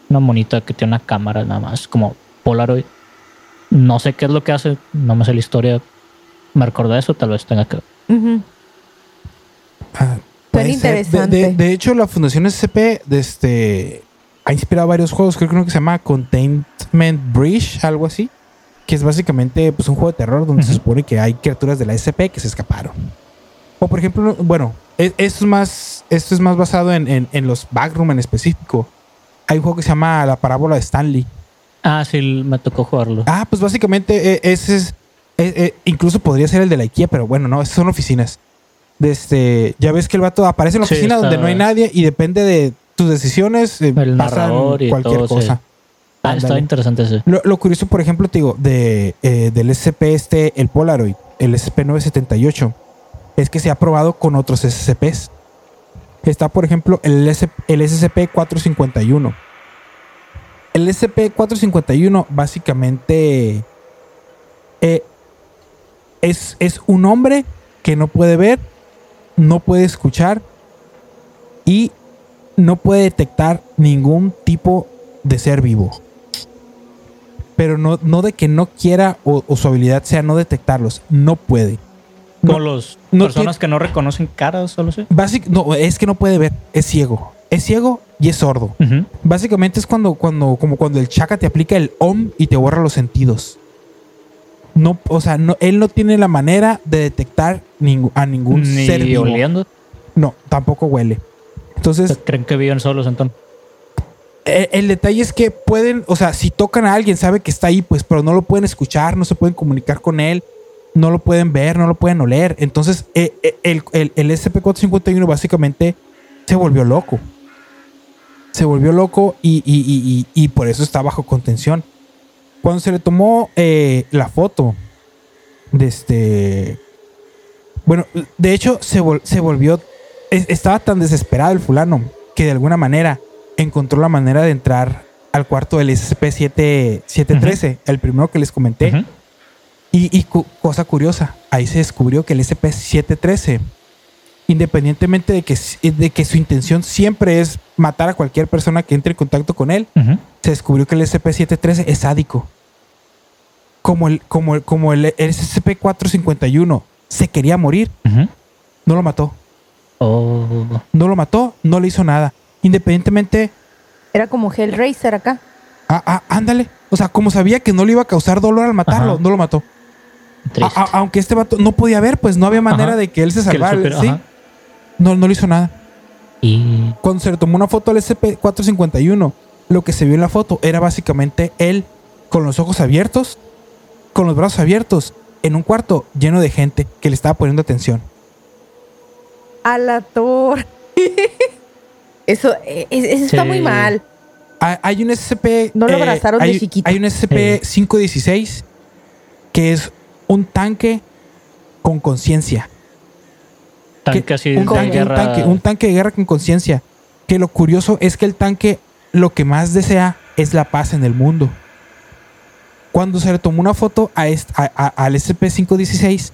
Una monita que tiene una cámara nada más, como Polaroid. No sé qué es lo que hace, no me sé la historia. Me recordé eso, tal vez tenga que ver. ujú. Ah, puede ser. De- interesante. De, de hecho, la Fundación SCP de este, ha inspirado varios juegos. Creo que uno que se llama Containment Breach, algo así. Que es básicamente pues, un juego de terror donde se supone que hay criaturas de la SCP que se escaparon. O por ejemplo, bueno, e- esto es más, esto es más basado en, en- en los backroom en específico. Hay un juego que se llama La Parábola de Stanley. Ah, sí, me tocó jugarlo. Ah, pues básicamente eh, ese es. eh, eh, incluso podría ser el de la IKEA, pero bueno, no, esas son oficinas. De este, ya ves que el vato aparece en la Sí, oficina está- donde no hay nadie y depende de tus decisiones, eh, El pasan narrador y cualquier todo, sí. cosa. Ah, estaba interesante ese. Lo, lo curioso, por ejemplo, te digo, de, eh, del SCP este, el Polaroid, el SCP-978, es que se ha probado con otros SCPs. Está, por ejemplo, el, el SCP-451. El SCP-451 básicamente eh, es, es un hombre que no puede ver, no puede escuchar y no puede detectar ningún tipo de ser vivo. Pero no, no de que no quiera o, o su habilidad sea no detectarlos, no puede. Como No- los no personas que no reconocen caras, solo sé. No, es que no puede ver, es ciego. Es ciego y es sordo. Básicamente es cuando, cuando, como cuando el chaca te aplica el OM y te borra los sentidos. No, o sea, no, él no tiene la manera de detectar a ningún Ni ser vivo. oliendo. No, tampoco huele. Entonces, Creen que viven solos entonces. el detalle es que pueden, o sea, si tocan a alguien, sabe que está ahí, pues, pero no lo pueden escuchar, no se pueden comunicar con él, no lo pueden ver, no lo pueden oler. Entonces, eh, eh, el, el, el SCP-451 básicamente se volvió loco. Se volvió loco y, y- y- y- por eso está bajo contención. Cuando se le tomó eh, la foto de este. Bueno, de hecho, se, vol- se volvió. es- estaba tan desesperado el fulano que de alguna manera encontró la manera de entrar al cuarto del SCP-713, el primero que les comenté. Y, y cu- cosa curiosa, ahí se descubrió que el SCP-713, independientemente de que, s- de que su intención siempre es matar a cualquier persona que entre en contacto con él, se descubrió que el SCP-713 es sádico. Como el, como el, como el, el SCP-451 se quería morir, no lo mató. Oh. No lo mató, no le hizo nada. Independientemente, Era como Hellraiser acá. ah, ah, ándale. O sea, como sabía que no le iba a causar dolor al matarlo, Ajá. no lo mató. Triste. A- a- aunque este vato no podía ver, pues no había manera Ajá. de que él se salvara. ¿sí? No, no le hizo nada. Y Cuando se le tomó una foto al SCP-451, lo que se vio en la foto era básicamente él con los ojos abiertos, con los brazos abiertos, en un cuarto lleno de gente que le estaba poniendo atención. A la torre. Eso, eh, es- eso está muy mal. Hay, un SCP. No lo abrazaron de hay, chiquito. Hay un SCP-516 que es un tanque con conciencia. Tanque que- así un, de tanque, un, guerra. tanque, un tanque de guerra con conciencia. Que lo curioso es que el tanque lo que más desea es la paz en el mundo. Cuando se le tomó una foto a est- a- a- al SCP-516,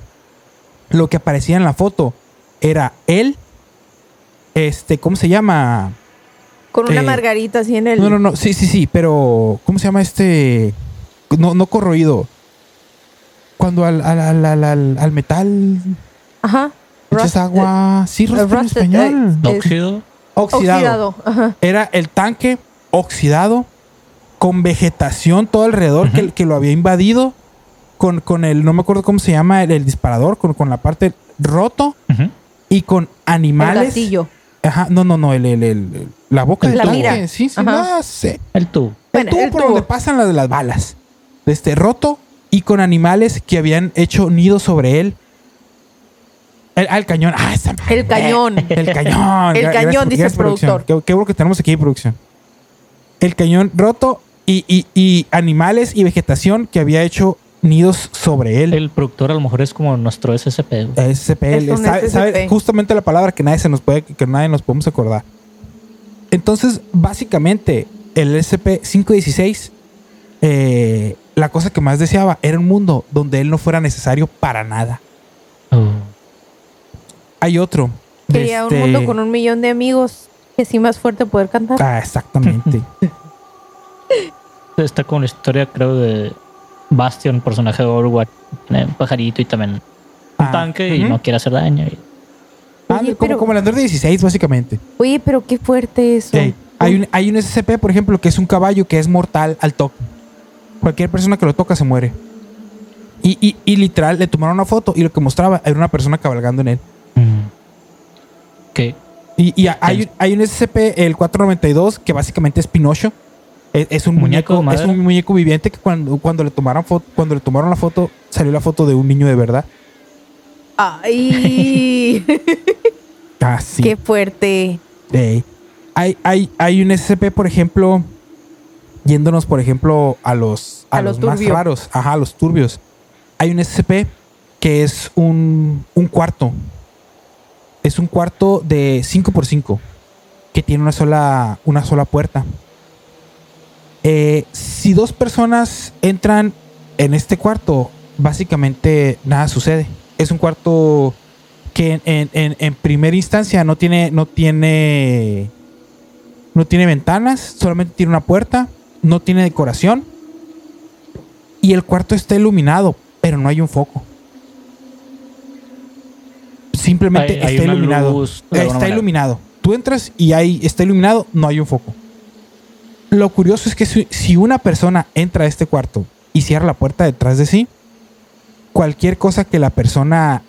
lo que aparecía en la foto era él, este, ¿cómo se llama? Con una Eh, margarita así en el. No, no, no, sí, sí, sí, pero ¿cómo se llama este? No, no corroído. Cuando al, al, al- al metal Ajá. Rust- agua. Sí, eh, rust en español. eh, oxidado. Oxidado. Ajá. Era el tanque oxidado con vegetación todo alrededor que, que lo había invadido. Con, con el, no me acuerdo cómo se llama, el, el disparador, con, con la parte roto y con El animales. gatillo. Ajá, no, no, no, el, el- el- la boca del mira. Sí, sí, no sé. El tubo. El Bueno, tubo el por tubo. donde pasan las de las balas. Este roto y con animales que habían hecho nidos sobre él. El, ah, el cañón. Ah, esa madre. El cañón. El cañón. El cañón, dice producción. productor. Qué, qué bueno que tenemos aquí producción. El cañón roto y, y- y animales y vegetación que había hecho nidos sobre él. El productor a lo mejor es como nuestro SCP. güey. SCPL. Es sabe, justamente la palabra que nadie se nos puede, que nadie nos podemos acordar. Entonces, básicamente, el SCP-516, eh, la cosa que más deseaba era un mundo donde él no fuera necesario para nada. Oh. Hay otro. de Quería un este- mundo con un millón de amigos. Que sí más fuerte poder cantar. Ah, exactamente. Está con la historia, creo, de Bastion, personaje de Overwatch. Tiene un pajarito y también un Ah, tanque y no quiere hacer daño. y- Ah, Oye, como, pero- como el Android 16, básicamente. Oye, pero qué fuerte eso. Hay, un, hay un SCP, por ejemplo, que es un caballo que es mortal al toque. Cualquier persona que lo toca se muere. Y, y- y literal, le tomaron una foto y lo que mostraba era una persona cabalgando en él. Y, y hay, hay un SCP, el 492, que básicamente es Pinocho. Es, es un Muñeco es un muñeco viviente que cuando, cuando le tomaron foto, cuando le tomaron la foto, salió la foto de un niño de verdad. Ay, Ah, sí. qué fuerte. Hay, hay, hay un SCP, por ejemplo, yéndonos, por ejemplo, a los, a A lo los más raros, ajá, a los turbios. Hay un SCP que es un, un cuarto. Es un cuarto de 5x5 que tiene una sola, una sola puerta. Eh, si dos personas entran en este cuarto, básicamente nada sucede. Es un cuarto que en, en- en- primera instancia no tiene, no tiene, no tiene ventanas, solamente tiene una puerta, no tiene decoración y el cuarto está iluminado, pero no hay un foco. Simplemente Hay- hay está una iluminado. luz está iluminado. Tú entras y ahí está iluminado, no hay un foco. Lo curioso es que si, si una persona entra a este cuarto y cierra la puerta detrás de sí, cualquier cosa que la persona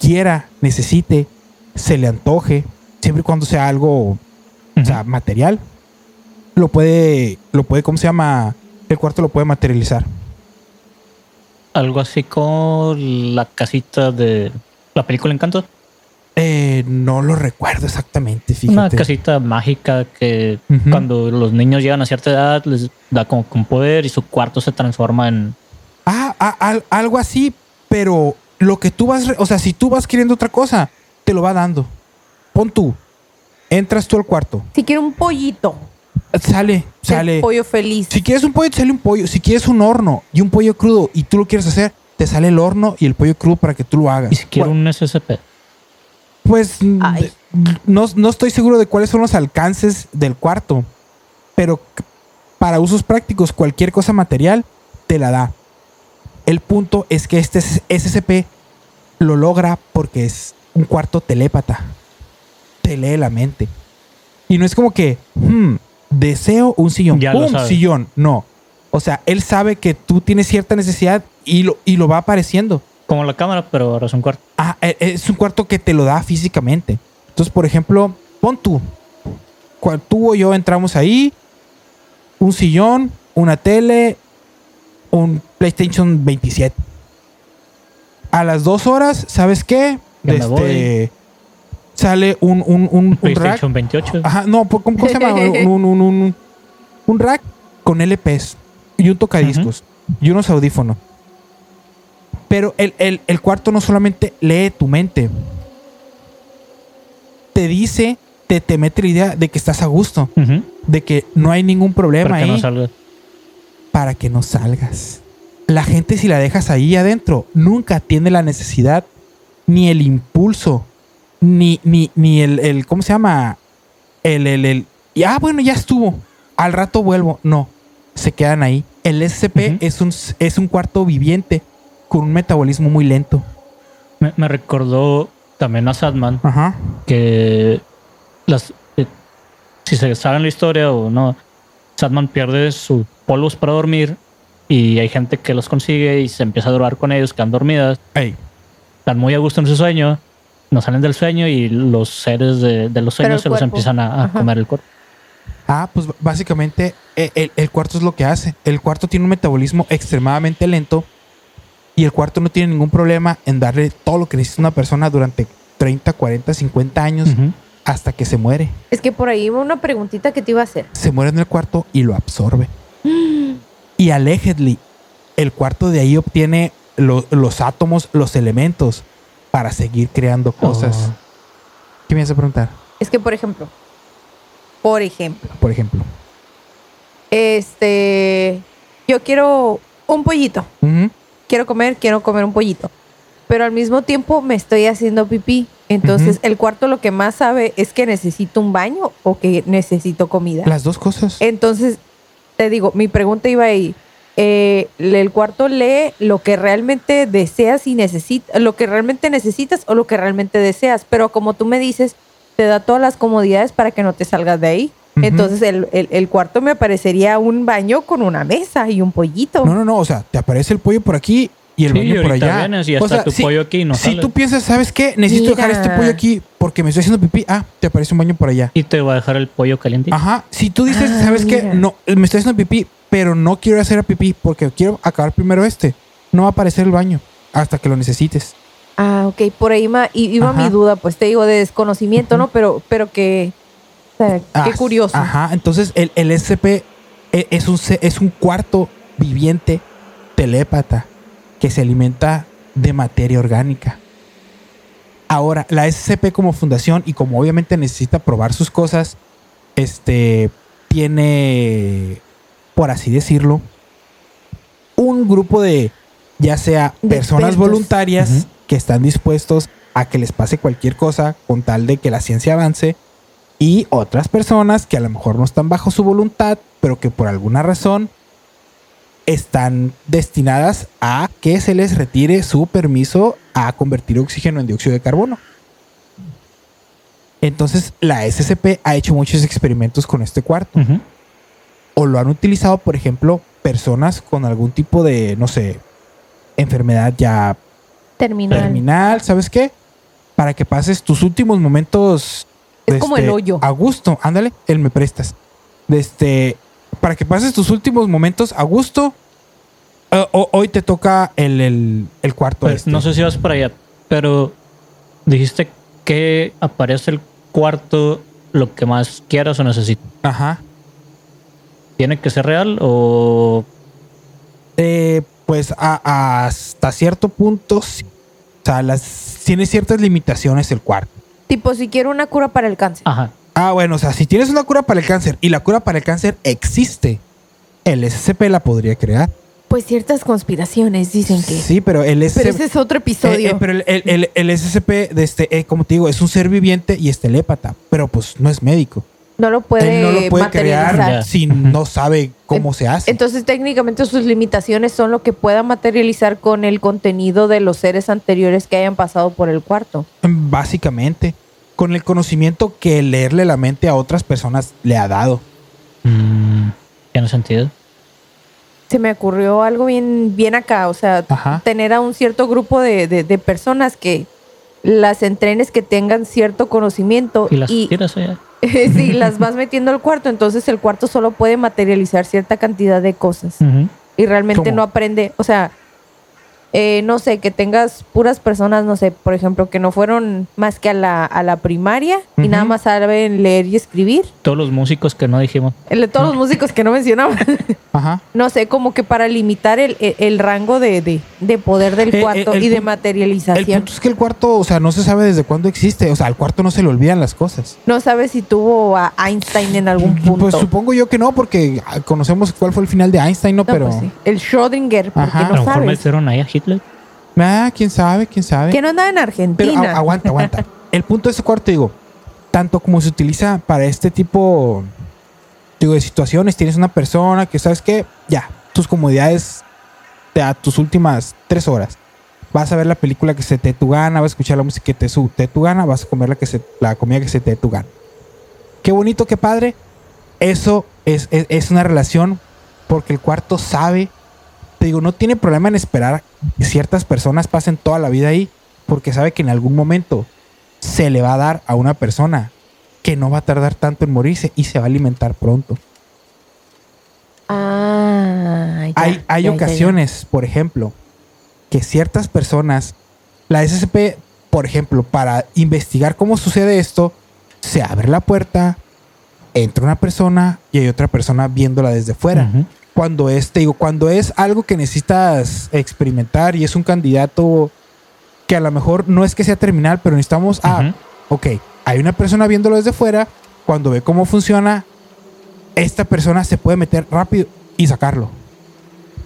quiera, necesite, se le antoje, siempre y cuando sea algo o sea, material, lo puede, lo puede, ¿cómo se llama? El cuarto lo puede materializar. Algo así con la casita de la película Encanto. Eh, no lo recuerdo exactamente, Una casita mágica que Ujú. cuando los niños llegan a cierta edad les da como un poder y su cuarto se transforma en... Ah, ah, al- algo así, pero lo que tú vas, o sea, si tú vas queriendo otra cosa, te lo va dando. Pon tú, entras tú al cuarto, Si quiero un pollito, sale, sale. el pollo feliz. Si quieres un pollo, te sale un pollo. Si quieres un horno y un pollo crudo y tú lo quieres hacer, te sale el horno y el pollo crudo para que tú lo hagas. Y si quiero un SSP. Pues no, no estoy seguro de cuáles son los alcances del cuarto, pero para usos prácticos cualquier cosa material te la da. El punto es que este SCP lo logra porque es un cuarto telépata. Te lee la mente. Y no es como que, hmm, deseo un sillón. Ya. Sillón. No. O sea, él sabe que tú tienes cierta necesidad y lo, y lo va apareciendo. Como la cámara, pero ahora es un cuarto. Ah, e- es un cuarto que te lo da físicamente. Entonces, por ejemplo, pon tú. Tú o yo entramos ahí, un sillón, una tele, un PlayStation 27. A las dos horas, ¿sabes qué? Ya me Este, sale un, un, un, un rack. PlayStation 28. Ajá, no, ¿cómo, cómo se llama? Un, un, un, un- un rack con LPs y un tocadiscos y unos audífonos. Pero el, el- el cuarto no solamente lee tu mente, te dice, te, te mete la idea de que estás a gusto, de que no hay ningún problema Para que no salga. para que no salgas. La gente si la dejas ahí adentro nunca tiene la necesidad ni el impulso ni ni ni el, el ¿cómo se llama? El el el y, ah bueno ya estuvo. Al rato vuelvo. No, se quedan ahí. El SCP es un es un cuarto viviente con un metabolismo muy lento. Me, me recordó también a Sadman Ajá. que las eh, si se saben la historia o no, Sadman pierde sus polvos para dormir y hay gente que los consigue y se empieza a drogar con ellos, quedan dormidas, Ey, están muy a gusto en su sueño, no salen del sueño y los seres de, de los sueños se los empiezan a, comer el cuerpo. Ah, pues básicamente el, el cuarto es lo que hace. El cuarto tiene un metabolismo extremadamente lento y el cuarto no tiene ningún problema en darle todo lo que necesita una persona durante 30, 40, 50 años hasta que se muere. Es que por ahí va una preguntita que te iba a hacer. Se muere en el cuarto y lo absorbe. Y allegedly, el cuarto de ahí obtiene lo- los átomos, los elementos para seguir creando cosas. Oh. ¿Qué me vas a preguntar? Es que, por ejemplo, por ejemplo, Por ejemplo. este, yo quiero un pollito. Ujú. Quiero comer, quiero comer un pollito. Pero al mismo tiempo me estoy haciendo pipí. Entonces, el cuarto lo que más sabe es que necesito un baño o que necesito comida. Las dos cosas. Entonces, te digo, mi pregunta iba ahí. Eh, el cuarto lee lo que realmente deseas y necesitas, lo que realmente necesitas o lo que realmente deseas. Pero como tú me dices, te da todas las comodidades para que no te salgas de ahí. Entonces, el, el- el cuarto me parecería un baño con una mesa y un pollito. No, no, no. O sea, te aparece el pollo por aquí y el Sí, baño y por allá. vienes y O sea, tu si- pollo aquí y no Si sale. tú piensas, ¿sabes qué? Necesito dejar este pollo aquí porque me estoy haciendo pipí. Ah, te aparece un baño por allá. Y te va a dejar el pollo caliente. Ajá. Si tú dices, Ah, ¿sabes qué? No, me estoy haciendo pipí, pero no quiero hacer a pipí porque quiero acabar primero este. No va a aparecer el baño hasta que lo necesites. Ah, ok, por ahí iba Ajá. mi duda, pues te digo de desconocimiento, ¿no? Pero, pero que, sea, Ah, qué curioso. Ajá. Entonces, el, el SCP e- es un, se- es un cuarto viviente telépata que se alimenta de materia orgánica. Ahora, la SCP como fundación y como obviamente necesita probar sus cosas, este tiene por así decirlo, un grupo de, ya sea De personas expertos. voluntarias que están dispuestos a que les pase cualquier cosa con tal de que la ciencia avance, y otras personas que a lo mejor no están bajo su voluntad, pero que por alguna razón están destinadas a que se les retire su permiso a convertir oxígeno en dióxido de carbono. Entonces, la SCP ha hecho muchos experimentos con este cuarto. O lo han utilizado, por ejemplo, personas con algún tipo de, no sé, enfermedad ya Terminal. terminal, ¿sabes qué? Para que pases tus últimos momentos. Es como el hoyo. A gusto, ándale, él me prestas. Este, para que pases tus últimos momentos a gusto. eh, ho- hoy te toca el, el, el cuarto. Pues, este. no sé si vas para allá, pero dijiste que aparece el cuarto lo que más quieras o necesites. Ajá. ¿Tiene que ser real o Eh, pues a- hasta cierto punto, sí. O sea, las, tiene ciertas limitaciones el cuarto. Tipo, si quiero una cura para el cáncer. Ajá. Ah, bueno, o sea, si tienes una cura para el cáncer y la cura para el cáncer existe, el SCP la podría crear. Pues ciertas conspiraciones dicen que. Sí, pero el SCP... Pero ese es otro episodio. Eh, eh, pero el, el- el- el SCP, de este, eh, como te digo, es un ser viviente y es telépata, pero pues no es médico. no lo puede, Él no lo puede materializar. crear si no sabe cómo se hace. Entonces, técnicamente sus limitaciones son lo que pueda materializar con el contenido de los seres anteriores que hayan pasado por el cuarto. Básicamente, con el conocimiento que leerle la mente a otras personas le ha dado. Mm, tiene sentido. Se me ocurrió algo bien, bien acá, o sea, Ajá. tener a un cierto grupo de, de- de personas que las entrenes que tengan cierto conocimiento Y las y tiras allá. si las vas metiendo al cuarto, entonces el cuarto solo puede materializar cierta cantidad de cosas. Y realmente ¿Cómo? no aprende, o sea, eh, no sé, que tengas puras personas, no sé, por ejemplo, que no fueron más que a la, a la primaria y Ujú. nada más saben leer y escribir. Todos los músicos que no dijimos. El de todos los músicos que no mencionamos. Ajá. no sé, como que para limitar el, el- el rango de, de- de poder del Eh, eh, cuarto el y de pu- El materialización. punto es que el cuarto, o sea, no se sabe desde cuándo existe. O sea, al cuarto no se le olvidan las cosas. No sabes si tuvo a Einstein en algún punto. Pues supongo yo que no, porque ah, conocemos cuál fue el final de Einstein, ¿no? No, pero. pues sí. El Schrödinger, porque Ajá. a lo no mejor sabes. ahí a Hitler. Ah, quién sabe, quién sabe. Que no andaba en Pero Argentina. a- aguanta, aguanta. El punto de ese cuarto, digo, tanto como se utiliza para este tipo digo, de situaciones, tienes una persona que sabes que ya, tus comodidades de a tus últimas tres horas. Vas a ver la película que se te tu gana, vas a escuchar la música que te, su, te tu gana, vas a comer la, que se, la comida que se te tu gana. Qué bonito, qué padre. Eso es, es, es una relación porque el cuarto sabe, te digo, no tiene problema en esperar que ciertas personas pasen toda la vida ahí porque sabe que en algún momento se le va a dar a una persona que no va a tardar tanto en morirse y se va a alimentar pronto. Ah, ya, hay hay ya, ya, ya. ocasiones, por ejemplo, que ciertas personas, la SCP, por ejemplo, para investigar cómo sucede esto, se abre la puerta, entra una persona y hay otra persona viéndola desde fuera. Cuando es, te digo, cuando es algo que necesitas experimentar y es un candidato que a lo mejor no es que sea terminal, pero necesitamos, ah, ok, hay una persona viéndolo desde fuera, cuando ve cómo funciona, esta persona se puede meter rápido y sacarlo.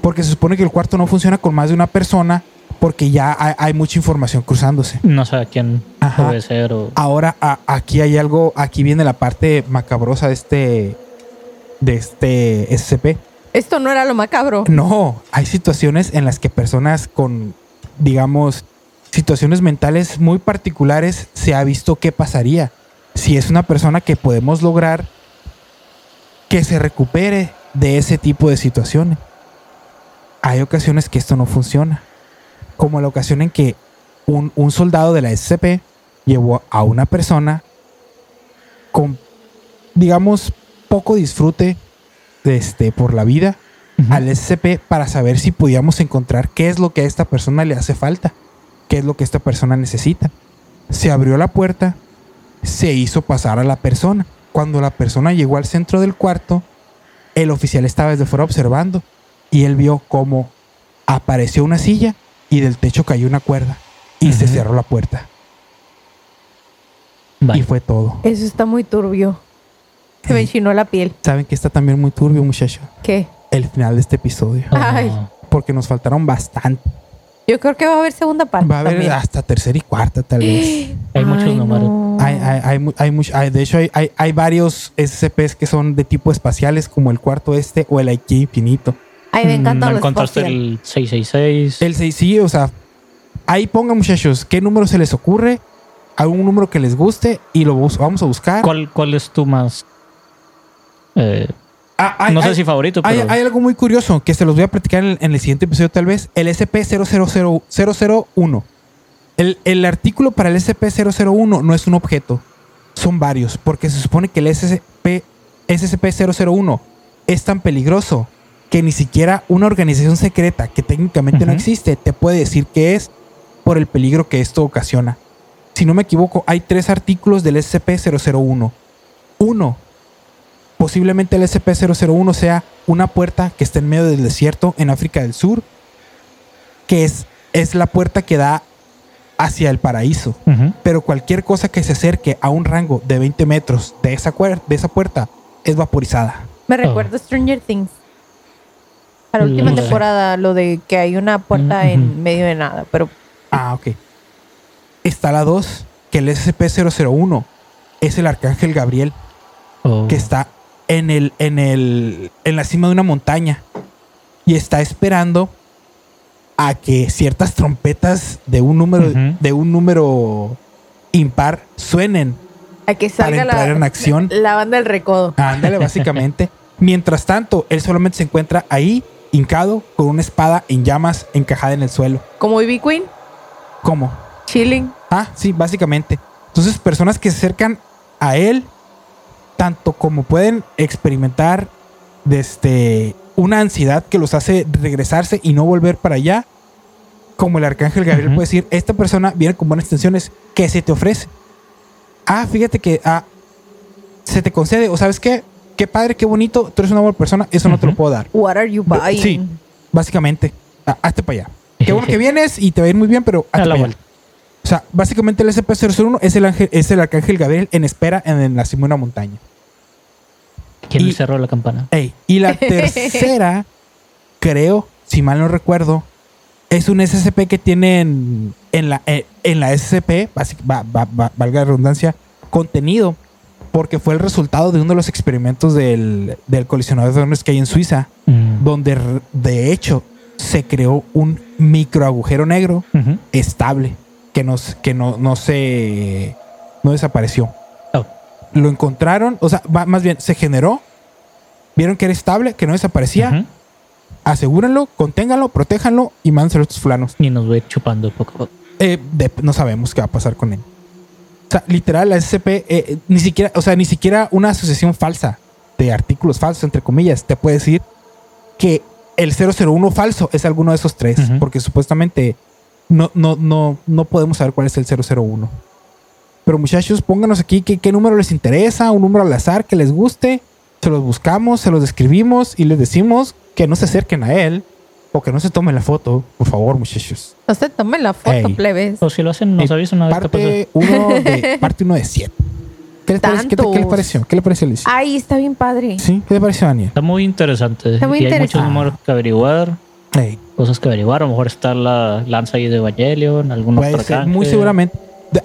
Porque se supone que el cuarto no funciona con más de una persona porque ya hay, hay mucha información cruzándose. No a quién Ajá. puede ser o... Ahora, a- aquí hay algo, aquí viene la parte macabrosa de este, de este SCP. Esto no era lo macabro. No, hay situaciones en las que personas con, digamos, situaciones mentales muy particulares se ha visto qué pasaría si es una persona que podemos lograr que se recupere de ese tipo de situaciones. Hay ocasiones que esto no funciona, como la ocasión en que un, un soldado de la SCP llevó a una persona con, digamos, poco disfrute este, por la vida al SCP para saber si podíamos encontrar qué es lo que a esta persona le hace falta, qué es lo que esta persona necesita. Se abrió la puerta, se hizo pasar a la persona. Cuando la persona llegó al centro del cuarto, el oficial estaba desde fuera observando y él vio cómo apareció una silla y del techo cayó una cuerda y se cerró la puerta. Y fue todo. Eso está muy turbio. Se me enchinó la piel. ¿Saben que está también muy turbio, muchacho? ¿Qué? el final de este episodio. Ay. Porque nos faltaron bastante. Yo creo que va a haber segunda parte. Va a haber también. hasta tercera y cuarta, tal vez. Hay muchos números. no. Hay, hay, hay, mu- hay much- hay- de hecho, hay, hay, hay varios SCPs que son de tipo espaciales, como el cuarto este o el IQ infinito. Ay, me encanta ¿No lo encontraste espacial. el 666? El 6, sí, o sea, ahí pongan, muchachos, qué número se les ocurre, algún número que les guste y lo bus- vamos a buscar. ¿Cuál, ¿Cuál es tu más? Eh, Ah, hay- no sé hay- si favorito, Hay, pero hay algo muy curioso que se los voy a platicar en, en el siguiente episodio, tal vez. El SCP-000-001. El, el artículo para el SCP-001 no es un objeto, son varios, porque se supone que el SCP, SCP-001 es tan peligroso que ni siquiera una organización secreta que técnicamente no existe te puede decir qué es por el peligro que esto ocasiona. Si no me equivoco, hay tres artículos del SCP-001. Uno, posiblemente el SCP-001 sea una puerta que está en medio del desierto en África del Sur, que es, es la puerta que da hacia el paraíso. Pero cualquier cosa que se acerque a un rango de 20 metros de esa, cuer- de esa puerta es vaporizada. Me recuerda a Stranger Things. A la Mm, última no sé. temporada, lo de que hay una puerta Mm, en medio de nada. Pero Ah, ok. Está la 2, que el SCP-001 es el Arcángel Gabriel, Oh. que está en, el, en, el, en la cima de una montaña y está esperando a que ciertas trompetas de un número, de un número impar suenen. a que Para salga entrar la, en acción. la banda del recodo. Ándale, básicamente. Mientras tanto, él solamente se encuentra ahí, hincado, con una espada en llamas encajada en el suelo. Como Ivy Queen, ¿Cómo? chilling. Ah, sí, básicamente. Entonces, personas que se acercan a él, tanto como pueden experimentar desde una ansiedad que los hace regresarse y no volver para allá, como el arcángel Gabriel puede decir, esta persona viene con buenas intenciones, ¿qué se te ofrece? Ah, fíjate que ah, se te concede, o sabes qué, qué padre, qué bonito, tú eres una buena persona, eso no te lo puedo dar. What are you buying? Sí, básicamente. Ah, hazte para allá. Qué bueno que vienes y te va a ir muy bien, pero A hazte la pa' allá. O sea, básicamente el SCP-001 es el, ángel, es el arcángel Gabriel en espera en, en la cima de una montaña. ¿Quién Y- le cerró la campana? Ey, y la tercera, creo, si mal no recuerdo, es un SCP que tiene en, en la, eh, en la SCP, basic- va- va- va- valga la redundancia, contenido, porque fue el resultado de uno de los experimentos del, del colisionador de hadrones que hay en Suiza, Mm. donde de hecho se creó un micro agujero negro estable que, nos, que no, no se no desapareció. Oh. Lo encontraron, o sea, va- más bien se generó, vieron que era estable, que no desaparecía, asegúrenlo, conténganlo, protéjanlo y mándenselo a estos fulanos. Y nos voy a ir chupando poco a poco. Eh, de- no sabemos qué va a pasar con él. O sea, literal, la SCP, eh, eh, ni siquiera, o sea, ni siquiera una asociación falsa de artículos falsos, entre comillas, te puede decir que el 001 falso es alguno de esos tres, porque supuestamente no, no, no, no podemos saber cuál es el 001. Pero muchachos, pónganos aquí qué, qué número les interesa, un número al azar que les guste, se los buscamos, se los describimos y les decimos que no se acerquen a él o que no se tomen la foto, por favor, muchachos. No se tomen la foto, Ey. plebes. O si lo hacen, nos Eh, avisan a ver qué pasa. parte uno de parte uno de siete. ¿Qué le, parece- qué te- qué le Tantos. pareció? ¿Qué le pareció, Liz? Ay, está bien padre. Sí, ¿qué le pareció, Daniel? Está muy interesante. Está muy y hay muchos interesante. números que averiguar, Cosas que averiguar. A lo mejor está la lanza ahí de Evangelion, algún puede ser, muy seguramente.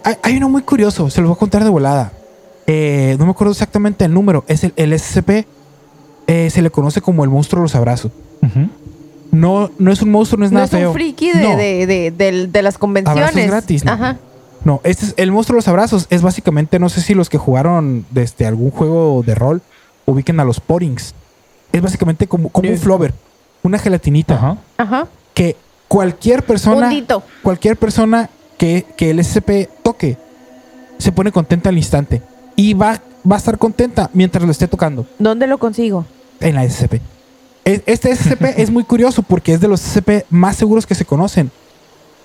Hay, hay uno muy curioso, se los voy a contar de volada. Eh, no me acuerdo exactamente el número. Es el, el SCP. eh, se le conoce como el monstruo de los abrazos. No, no es un monstruo, no es No nada es feo. un friki de, No. de, de, las convenciones. Abrazos gratis, ¿no? Ajá. No, este es el monstruo de los abrazos. Es básicamente, no sé si los que jugaron desde algún juego de rol ubiquen a los porings. Es básicamente como, como un flover, una gelatinita Ajá. Ajá. que cualquier persona, Un dito. cualquier persona que, que el SCP toque se pone contenta al instante y va, va a estar contenta mientras lo esté tocando ¿Dónde lo consigo? en la SCP. Es- Este SCP es muy curioso porque es de los SCP más seguros que se conocen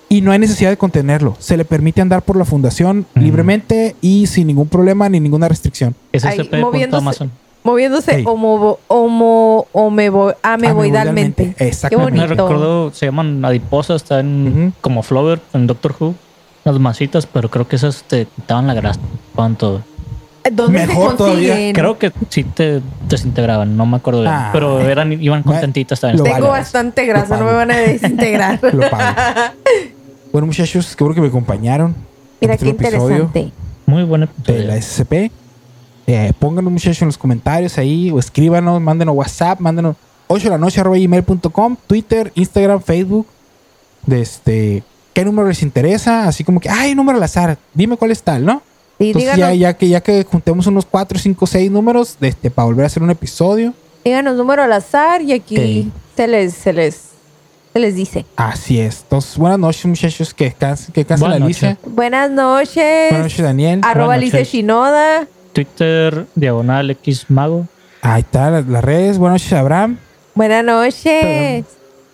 y no hay necesidad de contenerlo. Se le permite andar por la fundación Mm. libremente y sin ningún problema ni ninguna restricción. Ahí, moviéndose. Amazon. Moviéndose Ey. homo, homo, omebo- ameboidalmente. Ameboidalmente, Qué exactamente. Me bonito. recuerdo, se llaman adiposas, están como Flower en Doctor Who. Las masitas, pero creo que esas te quitaban la grasa. ¿Cuánto? ¿Dónde se Mejor todavía. consiguen? Creo que sí te desintegraban, no me acuerdo bien. Ah. pero eran, iban contentitas también. Lo Tengo vale. bastante grasa, no me van a desintegrar. Lo pago. bueno, muchachos, qué bueno que me acompañaron. Mira qué episodio interesante. Muy buena de la SCP. Eh, pónganos, muchachos, en los comentarios ahí, o escríbanos, mándenos WhatsApp, mándenos 8 de la noche arroba gmail.com, Twitter, Instagram, Facebook. De este, ¿qué número les interesa? Así como que, ay, número al azar, dime cuál es tal, ¿no? Y Entonces díganos, ya, ya que ya que juntemos unos 4, 5, 6 números de este, para volver a hacer un episodio. díganos número al azar y aquí se les, se les, se les dice. Así es. Entonces, buenas noches, muchachos. Que descansen, que descansen la Buenas. Alicia. Buenas noches. Buenas noches, Daniel. Arroba Buenas Alicia noches. Shinoda. Twitter, diagonal X Mago. Ahí está, las, las redes. Buenas noches, Abraham. Buenas noches.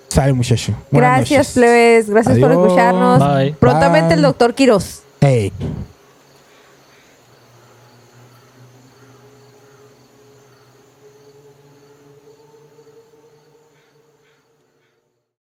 Sale, muchacho. Buenas Gracias, noches. plebes. Gracias por escucharnos. Bye. Prontamente Bye. el doctor Quiroz. Hey.